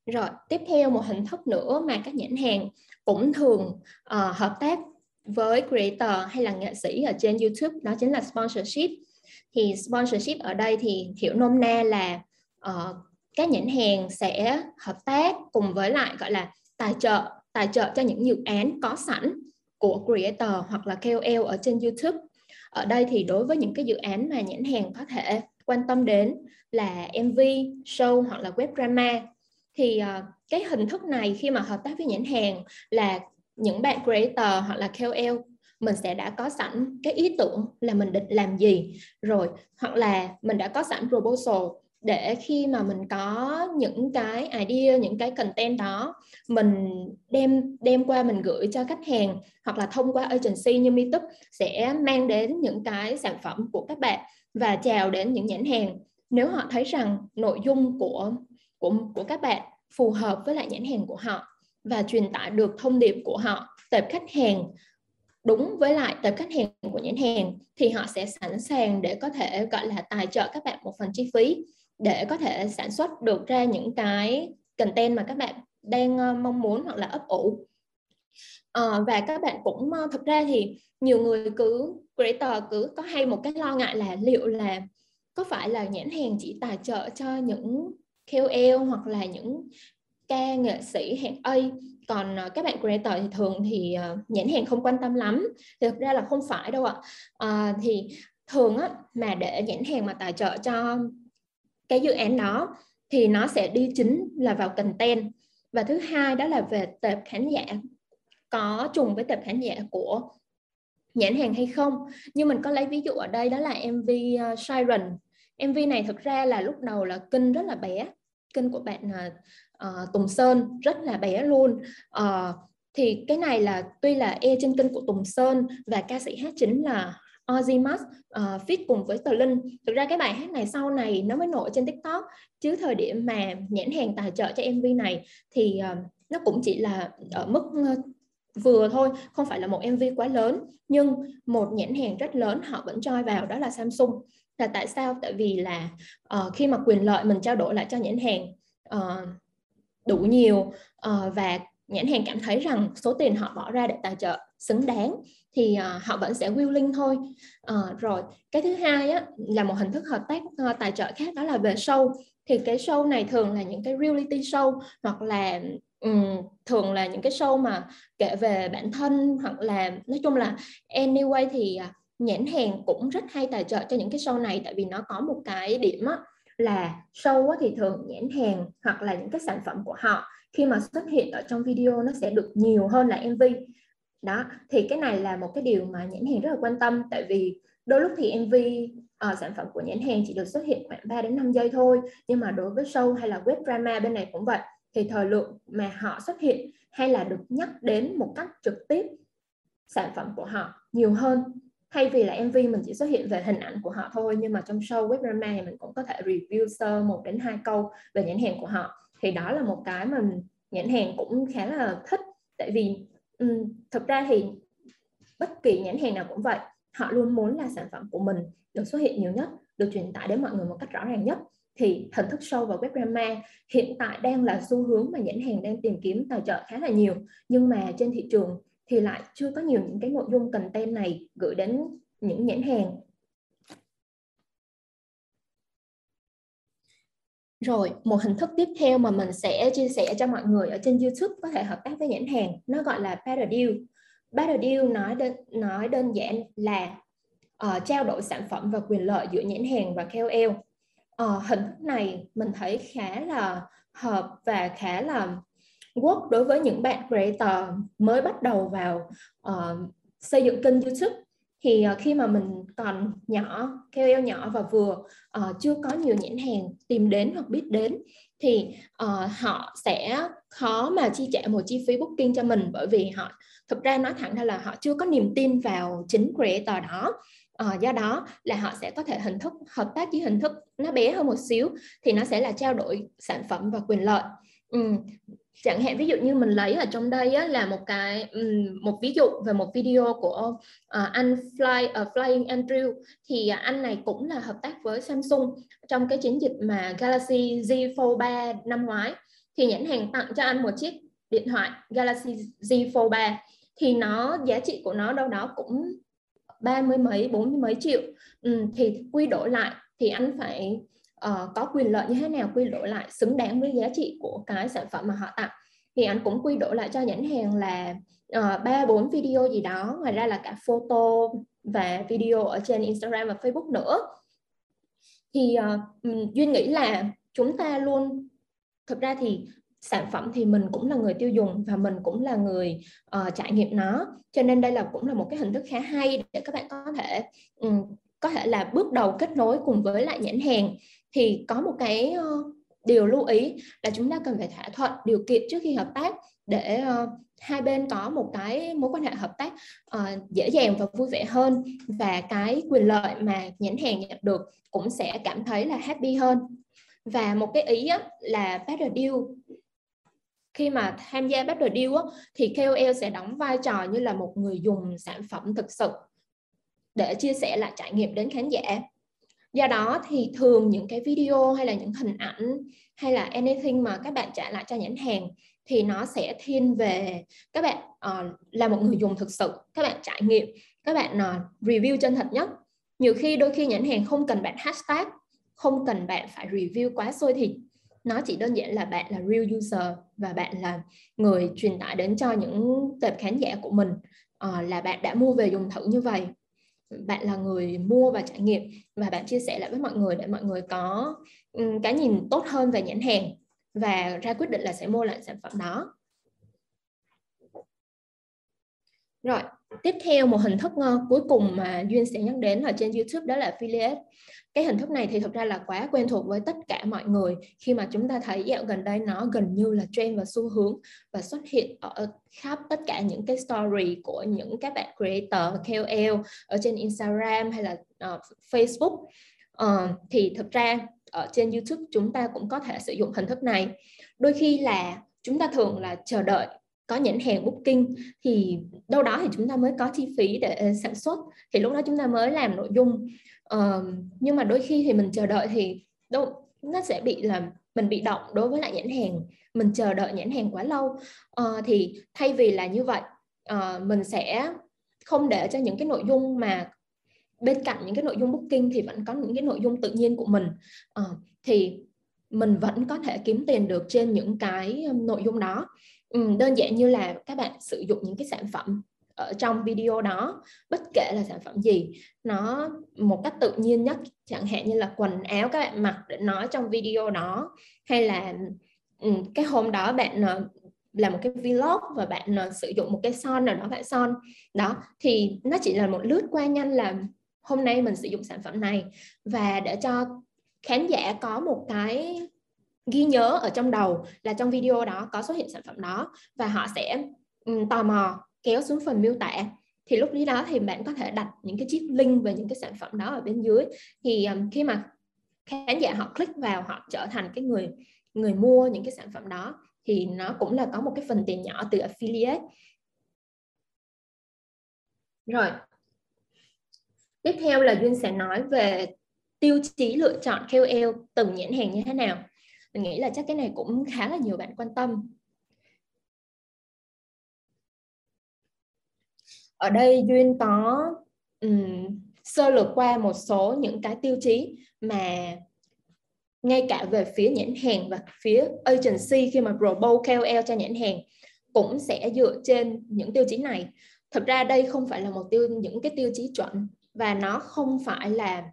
Rồi, tiếp theo một hình thức nữa mà các nhãn hàng cũng thường uh, hợp tác với creator hay là nghệ sĩ ở trên YouTube đó chính là sponsorship. Thì sponsorship ở đây thì hiểu nôm na là uh, các nhãn hàng sẽ hợp tác cùng với lại gọi là tài trợ tài trợ cho những dự án có sẵn của creator hoặc là KOL ở trên YouTube. Ở đây thì đối với những cái dự án mà nhãn hàng có thể quan tâm đến là MV, show hoặc là web drama thì uh, cái hình thức này khi mà hợp tác với nhãn hàng là những bạn creator hoặc là KOL mình sẽ đã có sẵn cái ý tưởng là mình định làm gì rồi hoặc là mình đã có sẵn proposal để khi mà mình có những cái idea, những cái content đó, mình đem đem qua mình gửi cho khách hàng hoặc là thông qua agency như Meetup sẽ mang đến những cái sản phẩm của các bạn và chào đến những nhãn hàng. Nếu họ thấy rằng nội dung của của của các bạn phù hợp với lại nhãn hàng của họ và truyền tải được thông điệp của họ tệp khách hàng đúng với lại tệp khách hàng của nhãn hàng thì họ sẽ sẵn sàng để có thể, gọi là, tài trợ các bạn một phần chi phí để có thể sản xuất được ra những cái content mà các bạn đang ờ, mong muốn hoặc là ấp ủ. À, và các bạn cũng ờ, thực ra thì nhiều người cứ creator cứ có hay một cái lo ngại là liệu là có phải là nhãn hàng chỉ tài trợ cho những KOL hoặc là những ca nghệ sĩ hạng A. Còn các bạn creator thì thường thì nhãn hàng không quan tâm lắm. Thì thực ra là không phải đâu ạ. À, thì thường á mà để nhãn hàng mà tài trợ cho cái dự án đó thì nó sẽ đi chính là vào content. Và thứ hai đó là về tệp khán giả. Có trùng với tệp khán giả của nhãn hàng hay không? Nhưng mình có lấy ví dụ ở đây đó là MV uh, ờ, Siren. MV này thực ra là lúc đầu là kinh rất là bé. Kinh của bạn uh, Tùng Sơn rất là bé luôn. Uh, thì cái này là tuy là e trên kênh của Tùng Sơn và ca sĩ hát chính là Ozimas uh, ờ, fit cùng với Tờ Linh. Thực ra cái bài hát này sau này nó mới nổi trên TikTok chứ thời điểm mà nhãn hàng tài trợ cho MV này thì uh, nó cũng chỉ là ở mức uh, vừa thôi, không phải là một MV quá lớn nhưng một nhãn hàng rất lớn họ vẫn choi vào đó là Samsung. Là tại sao? Tại vì là uh, khi mà quyền lợi mình trao đổi lại cho nhãn hàng uh, đủ nhiều uh, và nhãn hàng cảm thấy rằng số tiền họ bỏ ra để tài trợ xứng đáng thì uh, họ vẫn sẽ willing thôi. Uh, rồi cái thứ hai á, là một hình thức hợp tác uh, tài trợ khác đó là về show. Thì cái show này thường là những cái reality show hoặc là um, thường là những cái show mà kể về bản thân hoặc là nói chung là anyway thì uh, nhãn hàng cũng rất hay tài trợ cho những cái show này tại vì nó có một cái điểm á, là show á, thì thường nhãn hàng hoặc là những cái sản phẩm của họ khi mà xuất hiện ở trong video nó sẽ được nhiều hơn là MV đó thì cái này là một cái điều mà nhãn hàng rất là quan tâm tại vì đôi lúc thì MV uh, ờ, sản phẩm của nhãn hàng chỉ được xuất hiện khoảng 3 đến 5 giây thôi nhưng mà đối với show hay là web drama bên này cũng vậy thì thời lượng mà họ xuất hiện hay là được nhắc đến một cách trực tiếp sản phẩm của họ nhiều hơn. Thay vì là MV mình chỉ xuất hiện về hình ảnh của họ thôi nhưng mà trong show web drama thì mình cũng có thể review sơ một đến hai câu về nhãn hàng của họ. Thì đó là một cái mà nhãn hàng cũng khá là thích tại vì Ừ, thực ra thì bất kỳ nhãn hàng nào cũng vậy, họ luôn muốn là sản phẩm của mình được xuất hiện nhiều nhất, được truyền tải đến mọi người một cách rõ ràng nhất. Thì hình thức show và web drama hiện tại đang là xu hướng mà nhãn hàng đang tìm kiếm tài trợ khá là nhiều. Nhưng mà trên thị trường thì lại chưa có nhiều những cái nội dung content này gửi đến những nhãn hàng. Rồi, một hình thức tiếp theo mà mình sẽ chia sẻ cho mọi người ở trên YouTube có thể hợp tác với nhãn hàng, nó gọi là Better Deal. Better Deal nói đơn, nói đơn giản là uh, trao đổi sản phẩm và quyền lợi giữa nhãn hàng và KOL. Uh, ờ, hình thức này mình thấy khá là hợp và khá là work đối với những bạn creator mới bắt đầu vào uh, xây dựng kênh YouTube thì uh, khi mà mình còn nhỏ KOL nhỏ và vừa uh, chưa có nhiều nhãn hàng tìm đến hoặc biết đến thì uh, họ sẽ khó mà chi trả một chi phí booking cho mình bởi vì họ thực ra nói thẳng ra là họ chưa có niềm tin vào chính creator đó. Uh, do đó là họ sẽ có thể hình thức hợp tác với hình thức nó bé hơn một xíu thì nó sẽ là trao đổi sản phẩm và quyền lợi. Ừ chẳng hạn ví dụ như mình lấy ở trong đây á, là một cái một ví dụ về một video của uh, anh Fly uh, Flying Andrew. Thì uh, anh này cũng là hợp tác với Samsung trong cái chiến dịch mà Galaxy Z Fold 3 năm ngoái. Thì nhãn hàng tặng cho anh một chiếc điện thoại Galaxy Z Fold 3 thì nó giá trị của nó đâu đó cũng ba mươi mấy bốn mươi mấy triệu. Ừ, thì quy đổi lại thì anh phải uh, có quyền lợi như thế nào quy đổi lại xứng đáng với giá trị của cái sản phẩm mà họ tặng. Thì anh cũng quy đổi lại cho nhãn hàng là ờ, ba uh, bốn video gì đó ngoài ra là cả photo và video ở trên Instagram và Facebook nữa. Thì uh, duyên nghĩ là chúng ta luôn thực ra thì sản phẩm thì mình cũng là người tiêu dùng và mình cũng là người uh, trải nghiệm nó. Cho nên đây là cũng là một cái hình thức khá hay để các bạn có thể um, có thể là bước đầu kết nối cùng với lại nhãn hàng thì có một cái ờ, điều lưu ý là chúng ta cần phải thỏa thuận điều kiện trước khi hợp tác để uh, hai bên có một cái mối quan hệ hợp tác uh, dễ dàng và vui vẻ hơn và cái quyền lợi mà nhãn hàng nhận được cũng sẽ cảm thấy là happy hơn. Và một cái ý á, là better deal. Khi mà tham gia better deal á, thì KOL sẽ đóng vai trò như là một người dùng sản phẩm thực sự để chia sẻ lại trải nghiệm đến khán giả do đó thì thường những cái video hay là những hình ảnh hay là anything mà các bạn trả lại cho nhãn hàng thì nó sẽ thiên về các bạn uh, là một người dùng thực sự các bạn trải nghiệm các bạn uh, review chân thật nhất. Nhiều khi đôi khi nhãn hàng không cần bạn hashtag không cần bạn phải review quá sôi thịt. Nó chỉ đơn giản là bạn là real user và bạn là người truyền tải đến cho những tệp khán giả của mình uh, là bạn đã mua về dùng thử như vậy bạn là người mua và trải nghiệm và bạn chia sẻ lại với mọi người để mọi người có ừ, cái nhìn tốt hơn về nhãn hàng và ra quyết định là sẽ mua lại sản phẩm đó. Rồi tiếp theo một hình thức uh, cuối cùng mà duyên sẽ nhắc đến ở trên youtube đó là affiliate. Cái hình thức này thì thực ra là quá quen thuộc với tất cả mọi người. Khi mà chúng ta thấy dạo gần đây nó gần như là trend và xu hướng và xuất hiện ở khắp tất cả những cái story của những các bạn creator KOL ở trên Instagram hay là uh, Facebook. Uh, thì thực ra ở trên YouTube chúng ta cũng có thể sử dụng hình thức này. Đôi khi là chúng ta thường là chờ đợi có nhãn hàng booking thì đâu đó thì chúng ta mới có chi phí để ờ, sản xuất. Thì lúc đó chúng ta mới làm nội dung. Uh, nhưng mà đôi khi thì mình chờ đợi thì đâu nó sẽ bị là mình bị động đối với lại nhãn hàng. Mình chờ đợi nhãn hàng quá lâu. Uh, thì thay vì là như vậy uh, mình sẽ không để cho những cái nội dung mà bên cạnh những cái nội dung booking thì vẫn có những cái nội dung tự nhiên của mình. Uh, thì mình vẫn có thể kiếm tiền được trên những cái nội dung đó ừ, đơn giản như là các bạn sử dụng những cái sản phẩm ở trong video đó. Bất kể là sản phẩm gì nó một cách tự nhiên nhất. Chẳng hạn như là quần áo các bạn mặc để nói trong video đó. Hay là ừ, cái hôm đó bạn ờ, làm một cái vlog và bạn ờ, sử dụng một cái son nào đó bạn son. Đó thì nó chỉ là một lướt qua nhanh là hôm nay mình sử dụng sản phẩm này. Và để cho khán giả có một cái ghi nhớ ở trong đầu là trong video đó có xuất hiện sản phẩm đó và họ sẽ um, tò mò kéo xuống phần miêu tả. Thì lúc đó thì bạn có thể đặt những cái chiếc link về những cái sản phẩm đó ở bên dưới. Thì um, khi mà khán giả họ click vào họ trở thành cái người người mua những cái sản phẩm đó thì nó cũng là có một cái phần tiền nhỏ từ affiliate. Rồi. Tiếp theo là duyên sẽ nói về tiêu chí lựa chọn KOL từng nhãn hàng như thế nào mình nghĩ là chắc cái này cũng khá là nhiều bạn quan tâm ở đây duyên có um, sơ lược qua một số những cái tiêu chí mà ngay cả về phía nhãn hàng và phía agency khi mà promote KOL cho nhãn hàng cũng sẽ dựa trên những tiêu chí này. Thật ra đây không phải là một tiêu những cái tiêu chí chuẩn và nó không phải là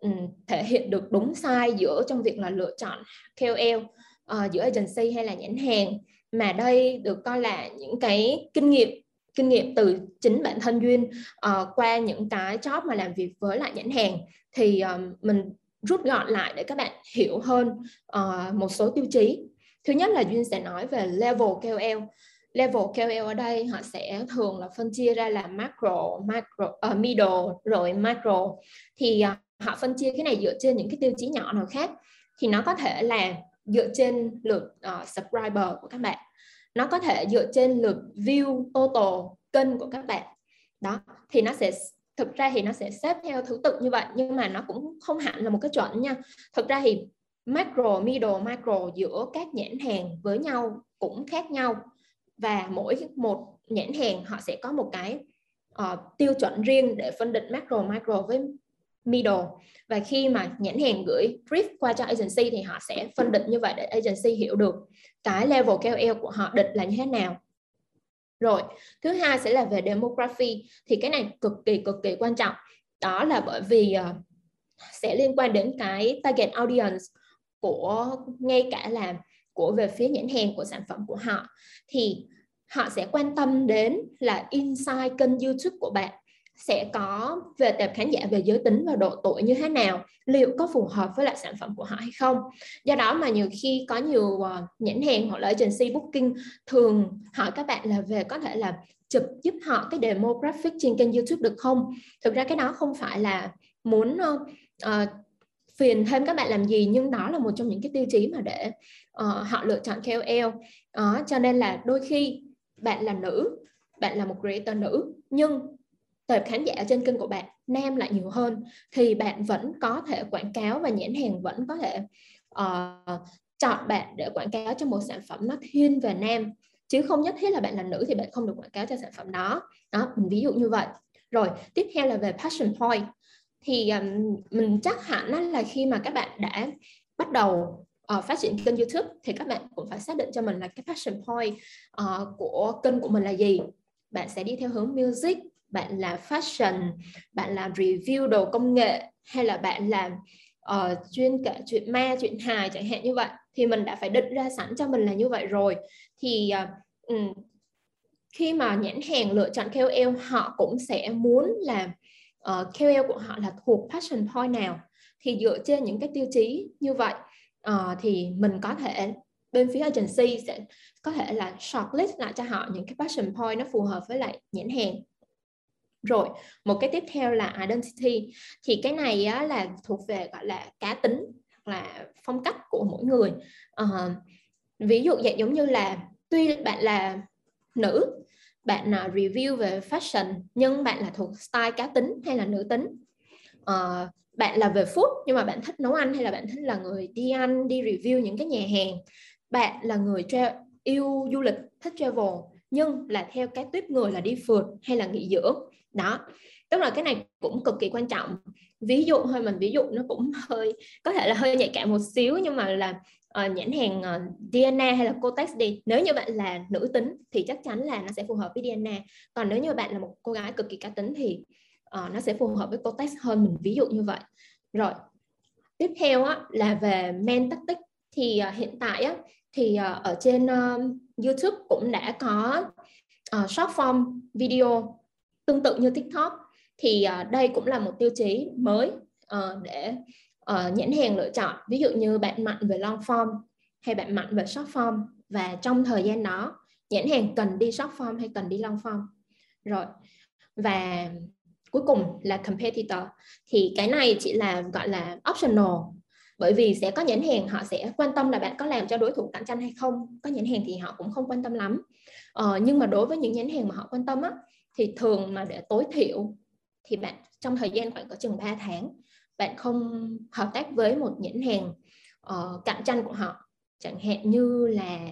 Ừ, thể hiện được đúng sai giữa trong việc là lựa chọn KOL uh, ờ, giữa agency hay là nhãn hàng. Mà đây được coi là những cái kinh nghiệm kinh nghiệm từ chính bản thân duyên uh, qua những cái job mà làm việc với lại nhãn hàng. Thì um, mình rút gọn lại để các bạn hiểu hơn uh, một số tiêu chí. Thứ nhất là duyên sẽ nói về level KOL level KOL ở đây họ sẽ thường là phân chia ra là macro, macro, uh, middle rồi macro thì uh, họ phân chia cái này dựa trên những cái tiêu chí nhỏ nào khác thì nó có thể là dựa trên lượt uh, subscriber của các bạn. Nó có thể dựa trên lượt view total kênh của các bạn. Đó thì nó sẽ thực ra thì nó sẽ xếp theo thứ tự như vậy nhưng mà nó cũng không hẳn là một cái chuẩn nha. Thực ra thì macro middle macro giữa các nhãn hàng với nhau cũng khác nhau. Và mỗi một nhãn hàng họ sẽ có một cái uh, tiêu chuẩn riêng để phân định macro micro với middle. Và khi mà nhãn hàng gửi brief qua cho agency thì họ sẽ phân định như vậy để agency hiểu được cái level KOL của họ định là như thế nào. Rồi thứ hai sẽ là về demography. Thì cái này cực kỳ cực kỳ quan trọng. Đó là bởi vì uh, sẽ liên quan đến cái target audience của ngay cả là của về phía nhãn hàng của sản phẩm của họ. Thì họ sẽ quan tâm đến là inside kênh YouTube của bạn sẽ có về tệp khán giả về giới tính và độ tuổi như thế nào liệu có phù hợp với lại sản phẩm của họ hay không. Do đó mà nhiều khi có nhiều ờ, nhãn hàng hoặc là agency booking thường hỏi các bạn là về có thể là chụp giúp họ cái demo graphic trên kênh YouTube được không? Thực ra cái đó không phải là muốn uh, phiền thêm các bạn làm gì nhưng đó là một trong những cái tiêu chí mà để uh, họ lựa chọn KOL uh, cho nên là đôi khi bạn là nữ bạn là một creator nữ nhưng tệp khán giả trên kênh của bạn nam lại nhiều hơn thì bạn vẫn có thể quảng cáo và nhãn hàng vẫn có thể uh, chọn bạn để quảng cáo cho một sản phẩm nó thiên về nam. Chứ không nhất thiết là bạn là nữ thì bạn không được quảng cáo cho sản phẩm đó. Đó mình ví dụ như vậy. Rồi tiếp theo là về passion point. Thì um, mình chắc hẳn là khi mà các bạn đã bắt đầu uh, phát triển kênh YouTube thì các bạn cũng phải xác định cho mình là cái passion point uh, của kênh của mình là gì. Bạn sẽ đi theo hướng music bạn làm fashion bạn làm review đồ công nghệ hay là bạn làm uh, chuyên kể chuyện ma chuyện hài chẳng hạn như vậy thì mình đã phải định ra sẵn cho mình là như vậy rồi. Thì uh, khi mà nhãn hàng lựa chọn KOL họ cũng sẽ muốn là uh, ờ, KOL của họ là thuộc passion point nào. Thì dựa trên những cái tiêu chí như vậy uh, thì mình có thể bên phía agency sẽ có thể là shortlist lại cho họ những cái passion point nó phù hợp với lại nhãn hàng rồi một cái tiếp theo là identity. Thì cái này á, là thuộc về gọi là cá tính là phong cách của mỗi người. Uh, ví dụ vậy giống như là tuy bạn là nữ bạn uh, review về fashion nhưng bạn là thuộc style cá tính hay là nữ tính. Uh, bạn là về food nhưng mà bạn thích nấu ăn hay là bạn thích là người đi ăn đi review những cái nhà hàng. Bạn là người tra- yêu du lịch thích travel nhưng là theo cái tuyết người là đi phượt hay là nghỉ dưỡng đó. Tức là cái này cũng cực kỳ quan trọng. Ví dụ thôi mình ví dụ nó cũng [laughs] hơi có thể là hơi nhạy cảm một xíu nhưng mà là uh, nhãn hàng ờ, uh, DNA hay là Cotex đi. Nếu như bạn là nữ tính thì chắc chắn là nó sẽ phù hợp với DNA còn nếu như bạn là một cô gái cực kỳ cá tính thì uh, nó sẽ phù hợp với Cotex hơn mình ví dụ như vậy. Rồi tiếp theo á, là về men tactic. Thì uh, hiện tại á, thì uh, ở trên uh, YouTube cũng đã có uh, short form video tương tự như TikTok thì uh, đây cũng là một tiêu chí mới uh, để uh, nhãn hàng lựa chọn. Ví dụ như bạn mạnh về long form hay bạn mạnh về short form. Và trong thời gian đó nhãn hàng cần đi short form hay cần đi long form? Rồi và cuối cùng là competitor. Thì cái này chỉ là gọi là optional bởi vì sẽ có nhãn hàng họ sẽ quan tâm là bạn có làm cho đối thủ cạnh tranh hay không. Có nhãn hàng thì họ cũng không quan tâm lắm. Ờ, nhưng mà đối với những nhãn hàng mà họ quan tâm á thì thường mà để tối thiểu thì bạn trong thời gian khoảng có chừng 3 tháng bạn không hợp tác với một nhãn hàng uh, cạnh tranh của họ. Chẳng hạn như là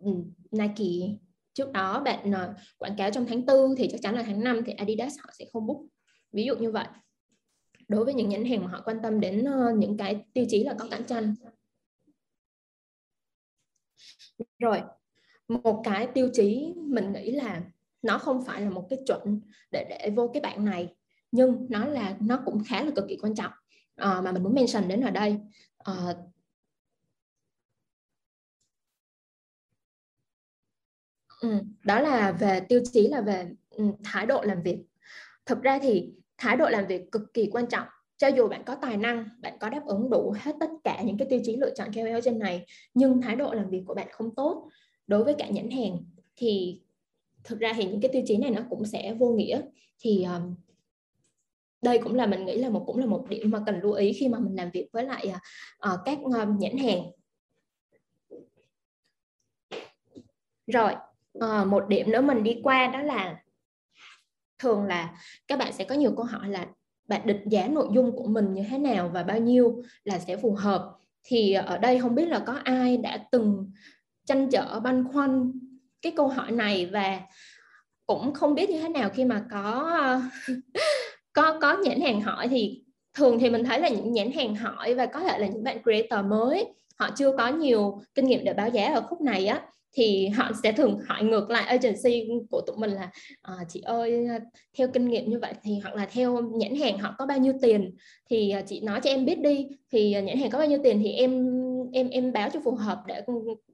ừ, Nike trước đó bạn uh, quảng cáo trong tháng 4 thì chắc chắn là tháng 5 thì Adidas họ sẽ không book. Ví dụ như vậy. Đối với những nhãn hàng mà họ quan tâm đến uh, những cái tiêu chí là có cạnh tranh. Rồi một cái tiêu chí mình nghĩ là nó không phải là một cái chuẩn để để vô cái bạn này nhưng nó là nó cũng khá là cực kỳ quan trọng uh, mà mình muốn mention đến ở đây. Uh, đó là về tiêu chí là về ừ, thái độ làm việc. Thực ra thì thái độ làm việc cực kỳ quan trọng. Cho dù bạn có tài năng bạn có đáp ứng đủ hết tất cả những cái tiêu chí lựa chọn KOL trên này nhưng thái độ làm việc của bạn không tốt đối với cả nhãn hàng thì thực ra thì những cái tiêu chí này nó cũng sẽ vô nghĩa. Thì um, đây cũng là mình nghĩ là một cũng là một điểm mà cần lưu ý khi mà mình làm việc với lại uh, các um, nhãn hàng. Rồi uh, một điểm nữa mình đi qua đó là thường là các bạn sẽ có nhiều câu hỏi là bạn định giá nội dung của mình như thế nào và bao nhiêu là sẽ phù hợp. Thì ở đây không biết là có ai đã từng tranh trở băn khoăn cái câu hỏi này và cũng không biết như thế nào khi mà có [laughs] có có nhãn hàng hỏi thì thường thì mình thấy là những nhãn hàng hỏi và có thể là những bạn creator mới họ chưa có nhiều kinh nghiệm để báo giá ở khúc này á thì họ sẽ thường hỏi ngược lại agency của tụi mình là à, chị ơi theo kinh nghiệm như vậy thì hoặc là theo nhãn hàng họ có bao nhiêu tiền? Thì ờ, chị nói cho em biết đi thì nhãn hàng có bao nhiêu tiền thì em em em báo cho phù hợp để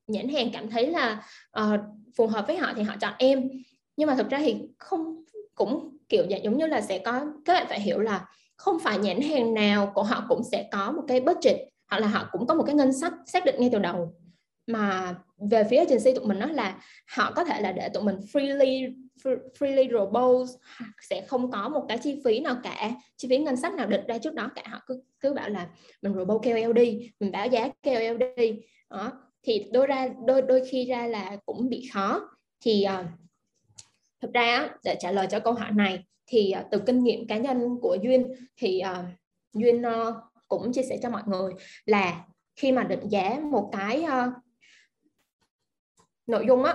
nhãn hàng cảm thấy là uh, phù hợp với họ thì họ chọn em. Nhưng mà thực ra thì không cũng kiểu dạng giống như là sẽ có các bạn phải hiểu là không phải nhãn hàng nào của họ cũng sẽ có một cái budget hoặc là họ cũng có một cái ngân sách xác định ngay từ đầu. Mà về phía agency tụi mình nó là họ có thể là để tụi mình freely freely robot sẽ không có một cái chi phí nào cả chi phí ngân sách nào định ra trước đó cả. Họ cứ cứ bảo là mình robot KOL đi mình báo giá KOL đi đó thì đôi ra đôi đôi khi ra là cũng bị khó. Thì ờ, uh, thực ra để trả lời cho câu hỏi này thì uh, từ kinh nghiệm cá nhân của duyên thì uh, duyên uh, cũng chia sẻ cho mọi người là khi mà định giá một cái uh, nội dung á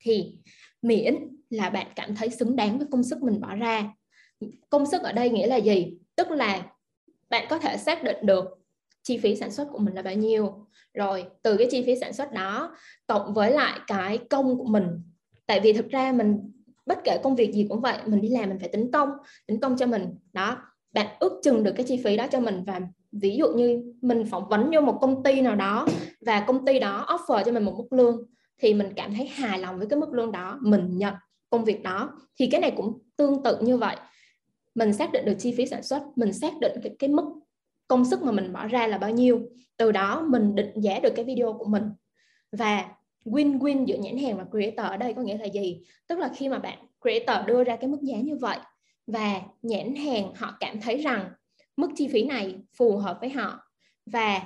thì miễn là bạn cảm thấy xứng đáng với công sức mình bỏ ra. Công sức ở đây nghĩa là gì? Tức là bạn có thể xác định được chi phí sản xuất của mình là bao nhiêu. Rồi, từ cái chi phí sản xuất đó, cộng với lại cái công của mình. Tại vì thực ra mình, bất kể công việc gì cũng vậy, mình đi làm mình phải tính công tính công cho mình. Đó, bạn ước chừng được cái chi phí đó cho mình. Và ví dụ như mình phỏng vấn vô một công ty nào đó, và công ty đó offer cho mình một mức lương thì mình cảm thấy hài lòng với cái mức lương đó mình nhận công việc đó. Thì cái này cũng tương tự như vậy. Mình xác định được chi phí sản xuất mình xác định cái, cái mức công sức mà mình bỏ ra là bao nhiêu. Từ đó mình định giá được cái video của mình. Và win-win giữa nhãn hàng và creator ở đây có nghĩa là gì? Tức là khi mà bạn creator đưa ra cái mức giá như vậy và nhãn hàng họ cảm thấy rằng mức chi phí này phù hợp với họ và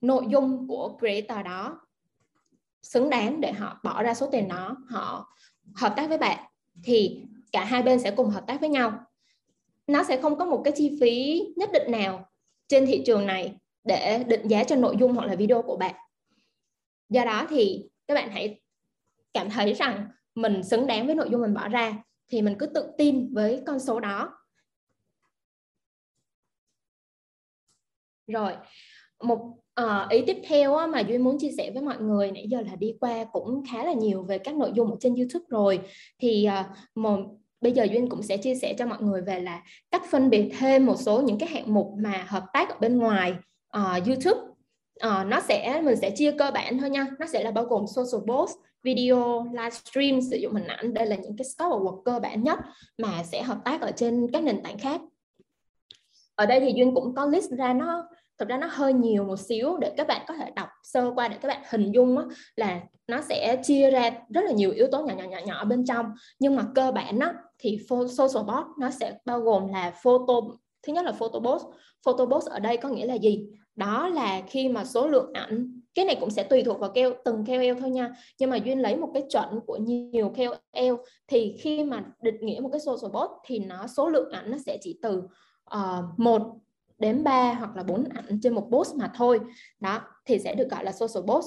nội dung của creator đó xứng đáng để họ bỏ ra số tiền đó, họ hợp tác với bạn, thì cả hai bên sẽ cùng hợp tác với nhau. Nó sẽ không có một cái chi phí nhất định nào trên thị trường này để định giá cho nội dung hoặc là video của bạn. Do đó thì các bạn hãy cảm thấy rằng mình xứng đáng với nội dung mình bỏ ra, thì mình cứ tự tin với con số đó. Rồi, một Ờ, ý tiếp theo á, mà duyên muốn chia sẻ với mọi người nãy giờ là đi qua cũng khá là nhiều về các nội dung ở trên youtube rồi. Thì à, một bây giờ duyên cũng sẽ chia sẻ cho mọi người về là cách phân biệt thêm một số những cái hạng mục mà hợp tác ở bên ngoài uh, youtube. Uh, nó sẽ mình sẽ chia cơ bản thôi nha. Nó sẽ là bao gồm social post video livestream sử dụng hình ảnh. Đây là những cái scope of work cơ bản nhất mà sẽ hợp tác ở trên các nền tảng khác. Ở đây thì duyên cũng có list ra nó thực ra nó hơi nhiều một xíu để các bạn có thể đọc sơ qua để các bạn hình dung á, là nó sẽ chia ra rất là nhiều yếu tố nhỏ nhỏ nhỏ nhỏ bên trong. Nhưng mà cơ bản đó, thì social bot nó sẽ bao gồm là photo thứ nhất là photo post photo post ở đây có nghĩa là gì? Đó là khi mà số lượng ảnh cái này cũng sẽ tùy thuộc vào keo từng KOL thôi nha. Nhưng mà duyên lấy một cái chuẩn của nhiều KOL thì khi mà định nghĩa một cái social post thì nó số lượng ảnh nó sẽ chỉ từ uh, một đến 3 hoặc là 4 ảnh trên một post mà thôi. Đó, thì sẽ được gọi là social post.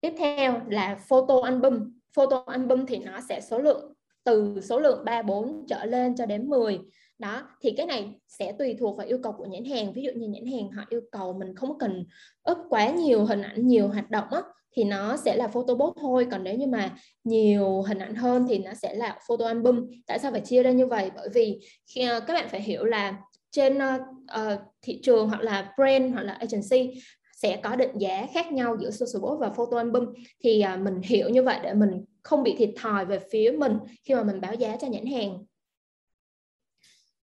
Tiếp theo là photo album. Photo album thì nó sẽ số lượng, từ số lượng 3 4 trở lên cho đến 10 đó, thì cái này sẽ tùy thuộc vào yêu cầu của nhãn hàng. Ví dụ như nhãn hàng họ yêu cầu mình không cần up quá nhiều hình ảnh, nhiều hoạt động á, thì nó sẽ là photo bot thôi. Còn nếu như mà nhiều hình ảnh hơn thì nó sẽ là photo album. Tại sao phải chia ra như vậy? Bởi vì khi ờ, các bạn phải hiểu là trên uh, thị trường hoặc là brand hoặc là agency sẽ có định giá khác nhau giữa social post và photo album. Thì uh, mình hiểu như vậy để mình không bị thiệt thòi về phía mình khi mà mình báo giá cho nhãn hàng.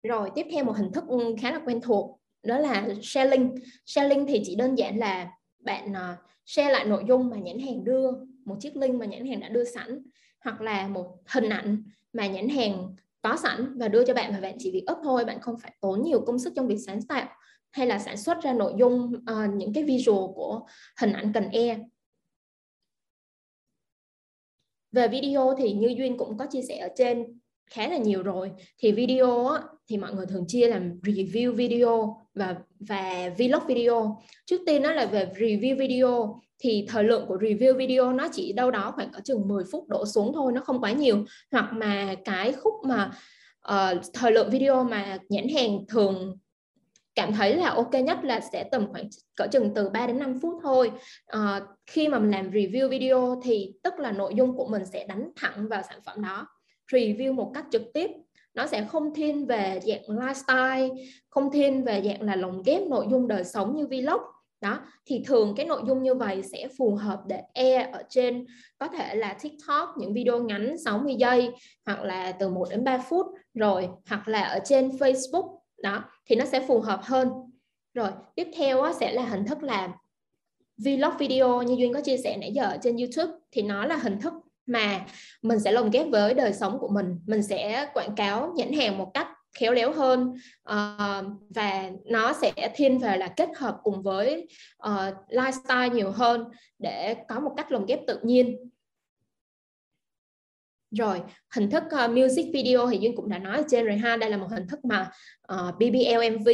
Rồi tiếp theo một hình thức ừ, khá là quen thuộc đó là sharing sharing thì chỉ đơn giản là bạn uh, share lại nội dung mà nhãn hàng đưa một chiếc link mà nhãn hàng đã đưa sẵn hoặc là một hình ảnh mà nhãn hàng có sẵn và đưa cho bạn và bạn chỉ việc up thôi bạn không phải tốn nhiều công sức trong việc sáng tạo hay là sản xuất ra nội dung uh, những cái visual của hình ảnh cần e về video thì như duyên cũng có chia sẻ ở trên khá là nhiều rồi. Thì video á, thì mọi người thường chia làm review video và và vlog video. Trước tiên đó là về review video. Thì thời lượng của review video nó chỉ đâu đó khoảng có chừng 10 phút đổ xuống thôi nó không quá nhiều. Hoặc mà cái khúc mà uh, thời lượng video mà nhãn hàng thường cảm thấy là ok nhất là sẽ tầm khoảng cỡ chừng từ 3 đến 5 phút thôi. À, khi mà mình làm review video thì tức là nội dung của mình sẽ đánh thẳng vào sản phẩm đó. Review một cách trực tiếp nó sẽ không thiên về dạng lifestyle không thiên về dạng là lồng ghép nội dung đời sống như vlog. Đó thì thường cái nội dung như vậy sẽ phù hợp để e ở trên có thể là TikTok những video ngắn 60 giây hoặc là từ 1 đến 3 phút rồi hoặc là ở trên Facebook. Đó thì nó sẽ phù hợp hơn. Rồi tiếp theo á, sẽ là hình thức làm vlog video. Như duyên có chia sẻ nãy giờ trên YouTube thì nó là hình thức mà mình sẽ lồng ghép với đời sống của mình. Mình sẽ quảng cáo nhãn hàng một cách khéo léo hơn uh, và nó sẽ thiên về là kết hợp cùng với uh, lifestyle nhiều hơn để có một cách lồng ghép tự nhiên rồi hình thức uh, music video thì duyên cũng đã nói ở trên rồi ha. Đây là một hình thức mà ờ, uh, BBL MV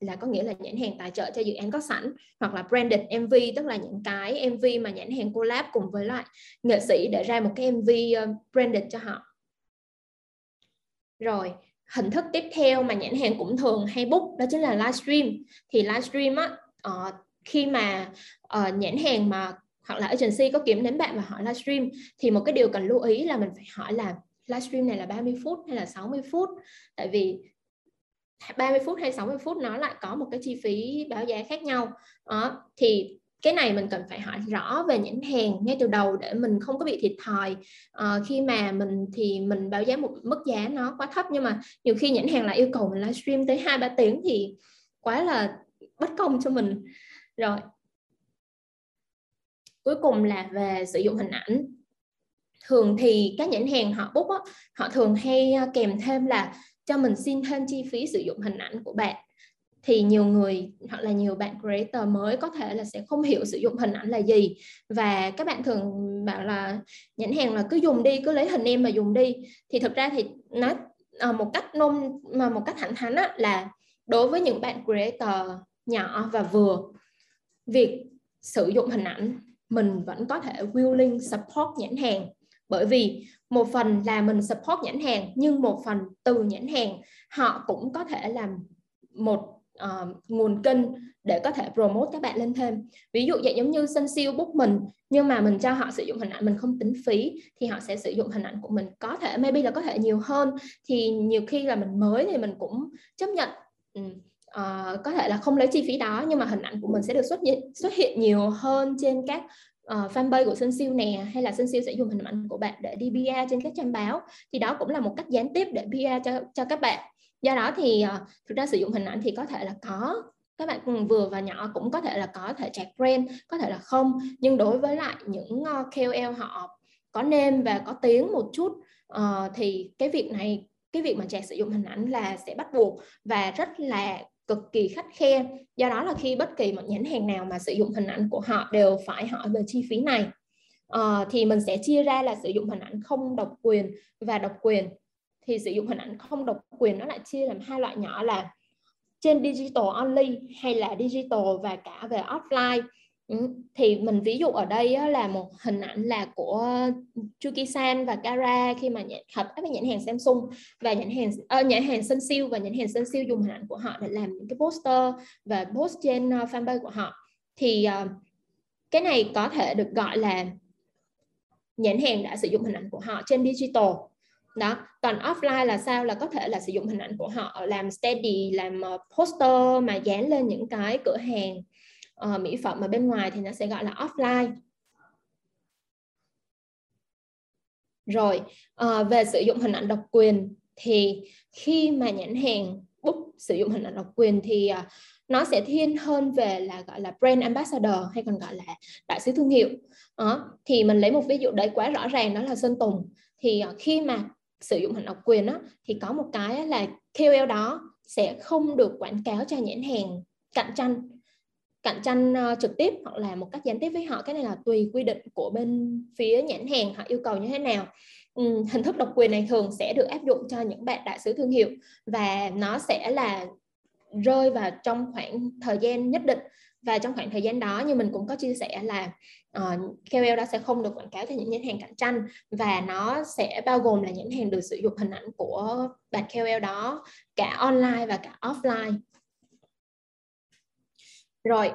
là có nghĩa là nhãn hàng tài trợ cho dự án có sẵn hoặc là branded MV tức là những cái MV mà nhãn hàng collab cùng với lại nghệ sĩ để ra một cái MV uh, ờ, branded cho họ. Rồi hình thức tiếp theo mà nhãn hàng cũng thường hay book đó chính là livestream. Thì livestream á uh, khi mà uh, nhãn hàng mà hoặc là agency có kiếm đến bạn và hỏi livestream thì một cái điều cần lưu ý là mình phải hỏi là livestream này là 30 phút hay là 60 phút? Tại vì 30 phút hay 60 phút nó lại có một cái chi phí báo giá khác nhau. Đó thì cái này mình cần phải hỏi rõ về nhãn hàng ngay từ đầu để mình không có bị thiệt thòi. À, khi mà mình thì mình báo giá một mức giá nó quá thấp nhưng mà nhiều khi nhãn hàng lại yêu cầu mình livestream tới hai ba tiếng thì quá là bất công cho mình. Rồi cuối cùng là về sử dụng hình ảnh. Thường thì các nhãn hàng họ bút á, họ thường hay kèm thêm là cho mình xin thêm chi phí sử dụng hình ảnh của bạn. Thì nhiều người hoặc là nhiều bạn creator mới có thể là sẽ không hiểu sử dụng hình ảnh là gì. Và các bạn thường bảo là nhãn hàng là cứ dùng đi cứ lấy hình em mà dùng đi. Thì thực ra thì nó ờ, một cách nôm mà một cách thẳng thắn á, là đối với những bạn creator nhỏ và vừa việc sử dụng hình ảnh mình vẫn có thể willing support nhãn hàng. Bởi vì một phần là mình support nhãn hàng nhưng một phần từ nhãn hàng họ cũng có thể làm một uh, nguồn kênh để có thể promote các bạn lên thêm. Ví dụ vậy giống như sân siêu book mình nhưng mà mình cho họ sử dụng hình ảnh mình không tính phí thì họ sẽ sử dụng hình ảnh của mình có thể maybe là có thể nhiều hơn. Thì nhiều khi là mình mới thì mình cũng chấp nhận uh, có thể là không lấy chi phí đó nhưng mà hình ảnh của mình sẽ được xuất hiện xuất hiện nhiều hơn trên các uh, fanpage của sinh Siêu nè hay là sinh Siêu sẽ dùng hình ảnh của bạn để đi PR trên các trang báo. Thì đó cũng là một cách gián tiếp để PR cho cho các bạn. Do đó thì uh, thực ra sử dụng hình ảnh thì có thể là có các bạn ừ, vừa và nhỏ cũng có thể là có thể track brand có thể là không. Nhưng đối với lại những uh, KOL họ có name và có tiếng một chút uh, thì cái việc này cái việc mà trẻ sử dụng hình ảnh là sẽ bắt buộc. Và rất là cực kỳ khắt khe. Do đó là khi bất kỳ một nhãn hàng nào mà sử dụng hình ảnh của họ đều phải hỏi về chi phí này. Uh, thì mình sẽ chia ra là sử dụng hình ảnh không độc quyền và độc quyền. Thì sử dụng hình ảnh không độc quyền nó lại chia làm hai loại nhỏ là trên digital only hay là digital và cả về offline. Ừ, thì mình ví dụ ở đây là một hình ảnh là của Chuki-san và Kara khi mà hợp tác với nhãn hàng Samsung và nhãn hàng uh, nhãn hàng Sun Siêu và nhãn hàng Sun Siêu dùng hình ảnh của họ để làm những cái poster và post trên uh, fanpage của họ. Thì uh, cái này có thể được gọi là nhãn hàng đã sử dụng hình ảnh của họ trên digital. Đó còn offline là sao? Là có thể là sử dụng hình ảnh của họ làm steady làm poster mà dán lên những cái cửa hàng uh, mỹ phẩm ở bên ngoài thì nó sẽ gọi là offline. Rồi uh, về sử dụng hình ảnh độc quyền thì khi mà nhãn hàng book sử dụng hình ảnh độc quyền thì uh, nó sẽ thiên hơn về là gọi là brand ambassador hay còn gọi là đại sứ thương hiệu. Uh, thì mình lấy một ví dụ đấy quá rõ ràng đó là Sơn Tùng. Thì uh, khi mà sử dụng hình độc quyền đó thì có một cái là KOL đó sẽ không được quảng cáo cho nhãn hàng cạnh tranh cạnh tranh ờ, trực tiếp hoặc là một cách gián tiếp với họ. Cái này là tùy quy định của bên phía nhãn hàng họ yêu cầu như thế nào. Hình thức độc quyền này thường sẽ được áp dụng cho những bạn đại sứ thương hiệu và nó sẽ là rơi vào trong khoảng thời gian nhất định. Và trong khoảng thời gian đó như mình cũng có chia sẻ là ờ, uh, KOL đó sẽ không được quảng cáo cho những nhãn hàng cạnh tranh và nó sẽ bao gồm là nhãn hàng được sử dụng hình ảnh của bạn KOL đó cả online và cả offline rồi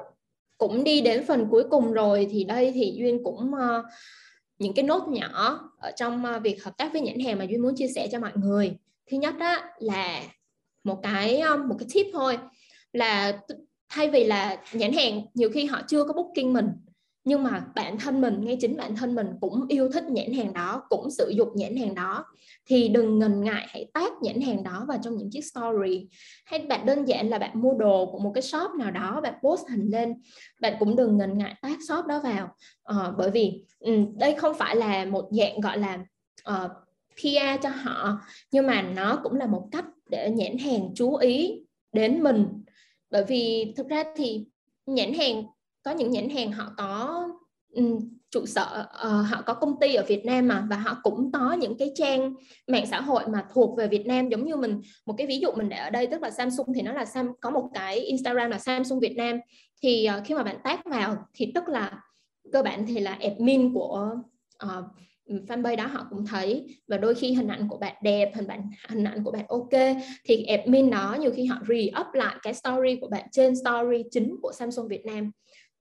cũng đi đến phần cuối cùng rồi thì đây thì duyên cũng uh, những cái nốt nhỏ ở trong uh, việc hợp tác với nhãn hàng mà duyên muốn chia sẻ cho mọi người. Thứ nhất đó là một cái ờ, một cái tip thôi là thay vì là nhãn hàng nhiều khi họ chưa có booking mình nhưng mà bản thân mình ngay chính bản thân mình cũng yêu thích nhãn hàng đó cũng sử dụng nhãn hàng đó. Thì đừng ngần ngại hãy tác nhãn hàng đó vào trong những chiếc story. Hay bạn đơn giản là bạn mua đồ của một cái shop nào đó bạn post hình lên bạn cũng đừng ngần ngại tác shop đó vào. Uh, bởi vì um, đây không phải là một dạng gọi là ờ, uh, PR cho họ nhưng mà nó cũng là một cách để nhãn hàng chú ý đến mình. Bởi vì thực ra thì nhãn hàng có những nhãn hàng họ có um, trụ sở uh, họ có công ty ở Việt Nam mà và họ cũng có những cái trang mạng xã hội mà thuộc về Việt Nam. Giống như mình một cái ví dụ mình để ở đây tức là Samsung thì nó là Sam có một cái Instagram là Samsung Việt Nam. Thì uh, khi mà bạn tag vào thì tức là cơ bản thì là admin của uh, fanpage đó họ cũng thấy. Và đôi khi hình ảnh của bạn đẹp hình ảnh hình ảnh của bạn ok thì admin đó nhiều khi họ re-up lại cái story của bạn trên story chính của Samsung Việt Nam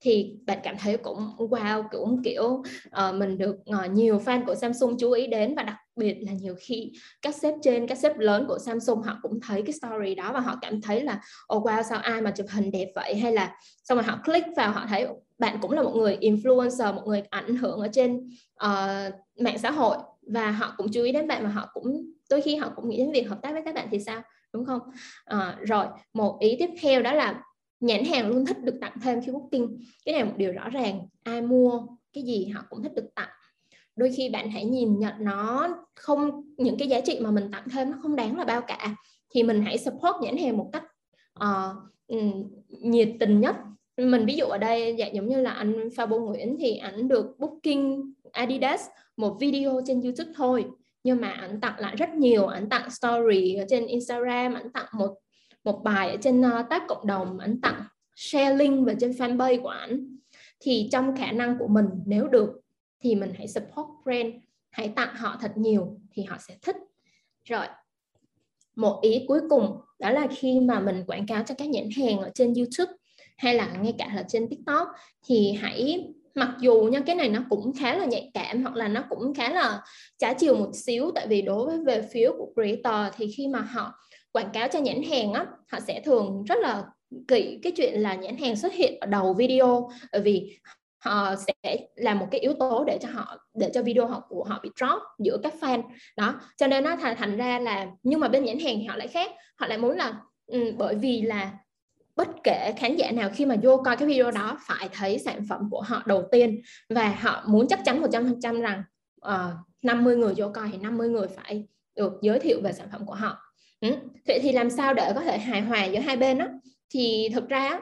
thì bạn cảm thấy cũng wow cũng kiểu uh, mình được uh, nhiều fan của Samsung chú ý đến và đặc biệt là nhiều khi các sếp trên các sếp lớn của Samsung họ cũng thấy cái story đó và họ cảm thấy là oh wow sao ai mà chụp hình đẹp vậy? Hay là xong rồi họ click vào họ thấy bạn cũng là một người influencer một người ảnh hưởng ở trên uh, mạng xã hội và họ cũng chú ý đến bạn và họ cũng đôi khi họ cũng nghĩ đến việc hợp tác với các bạn thì sao đúng không? À, rồi một ý tiếp theo đó là nhãn hàng luôn thích được tặng thêm khi booking. Cái này một điều rõ ràng. Ai mua cái gì họ cũng thích được tặng. Đôi khi bạn hãy nhìn nhận nó không những cái giá trị mà mình tặng thêm nó không đáng là bao cả. Thì mình hãy support nhãn hàng một cách uh, nhiệt tình nhất. Mình ví dụ ở đây dạng giống như là anh Fabo Nguyễn thì ảnh được booking Adidas một video trên YouTube thôi. Nhưng mà ảnh tặng lại rất nhiều. Ảnh tặng story ở trên Instagram ảnh tặng một một bài ở trên ờ, uh, tab cộng đồng ảnh tặng share link và trên fanpage của ảnh thì trong khả năng của mình nếu được thì mình hãy support brand hãy tặng họ thật nhiều thì họ sẽ thích. Rồi một ý cuối cùng đó là khi mà mình quảng cáo cho các nhãn hàng ở trên YouTube hay là ngay cả là trên TikTok thì hãy mặc dù nha cái này nó cũng khá là nhạy cảm hoặc là nó cũng khá là trái chiều một xíu tại vì đối với về phía của creator thì khi mà họ quảng cáo cho nhãn hàng á họ sẽ thường rất là kỹ cái chuyện là nhãn hàng xuất hiện ở đầu video bởi vì họ sẽ làm một cái yếu tố để cho họ để cho video họ của họ bị drop giữa các fan. Đó cho nên nó thành thành ra là nhưng mà bên nhãn hàng thì họ lại khác. Họ lại muốn là um, bởi vì là bất kể khán giả nào khi mà vô coi cái video đó phải thấy sản phẩm của họ đầu tiên. Và họ muốn chắc chắn 100% rằng ờ, uh, 50 người vô coi thì 50 người phải được giới thiệu về sản phẩm của họ. Ừ. Vậy thì làm sao để có thể hài hòa giữa hai bên đó? Thì thực ra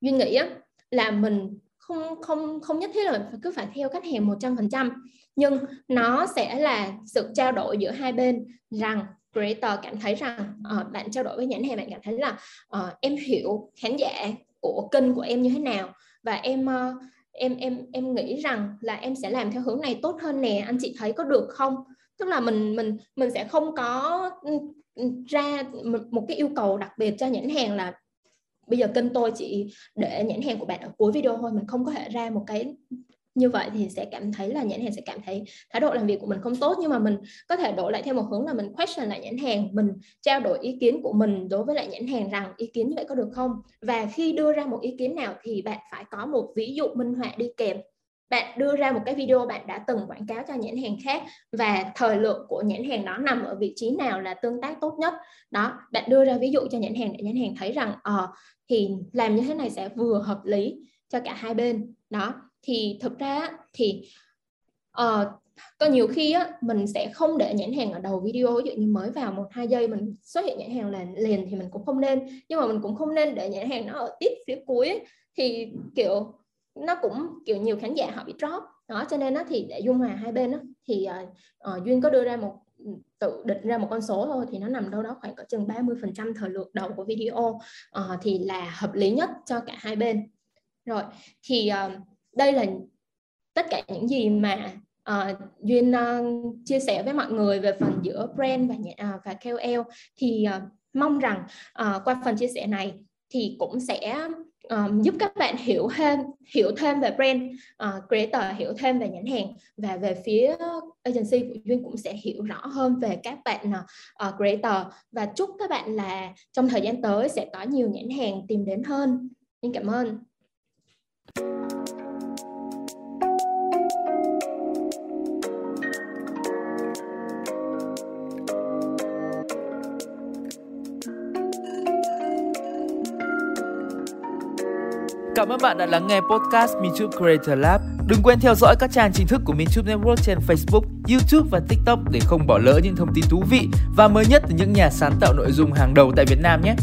duy nghĩ á, là mình không không không nhất thiết là mình cứ phải theo khách hàng 100% nhưng nó sẽ là sự trao đổi giữa hai bên rằng creator cảm thấy rằng uh, bạn trao đổi với nhãn hàng bạn cảm thấy là uh, em hiểu khán giả của kênh của em như thế nào và em uh, em em em nghĩ rằng là em sẽ làm theo hướng này tốt hơn nè anh chị thấy có được không tức là mình mình mình sẽ không có ừ, ra một cái yêu cầu đặc biệt cho nhãn hàng là bây giờ kênh tôi chỉ để nhãn hàng của bạn ở cuối video thôi, mình không có thể ra một cái như vậy thì sẽ cảm thấy là nhãn hàng sẽ cảm thấy thái độ làm việc của mình không tốt. Nhưng mà mình có thể đổi lại theo một hướng là mình question lại nhãn hàng, mình trao đổi ý kiến của mình đối với lại nhãn hàng rằng ý kiến như vậy có được không? Và khi đưa ra một ý kiến nào thì bạn phải có một ví dụ minh họa đi kèm bạn đưa ra một cái video bạn đã từng quảng cáo cho nhãn hàng khác và thời lượng của nhãn hàng đó nằm ở vị trí nào là tương tác tốt nhất. Đó bạn đưa ra ví dụ cho nhãn hàng để nhãn hàng thấy rằng ờ uh, thì làm như thế này sẽ vừa hợp lý cho cả hai bên. Đó thì thực ra thì uh, có nhiều khi á, mình sẽ không để nhãn hàng ở đầu video. Ví dụ như mới vào một hai giây mình xuất hiện nhãn hàng là liền thì mình cũng không nên. Nhưng mà mình cũng không nên để nhãn hàng nó ở tiếp phía cuối ấy. thì kiểu nó cũng kiểu nhiều khán giả họ bị drop. Đó cho nên nó thì để dung hòa hai bên đó, thì uh, duyên có đưa ra một ừ, tự định ra một con số thôi thì nó nằm đâu đó khoảng có chừng 30% thời lượng đầu của video. Uh, thì là hợp lý nhất cho cả hai bên. Rồi thì uh, đây là tất cả những gì mà uh, duyên uh, chia sẻ với mọi người về phần giữa brand và uh, và KOL. Thì uh, mong rằng uh, qua phần chia sẻ này thì cũng sẽ um, giúp các bạn hiểu thêm hiểu thêm về brand uh, creator hiểu thêm về nhãn hàng và về phía agency của duyên cũng sẽ hiểu rõ hơn về các bạn uh, creator và chúc các bạn là trong thời gian tới sẽ có nhiều nhãn hàng tìm đến hơn. Xin cảm ơn. Cảm ơn bạn đã lắng nghe podcast Minchup Creator Lab. Đừng quên theo dõi các trang chính thức của Minchup Network trên Facebook, YouTube và TikTok để không bỏ lỡ những thông tin thú vị và mới nhất từ những nhà sáng tạo nội dung hàng đầu tại Việt Nam nhé.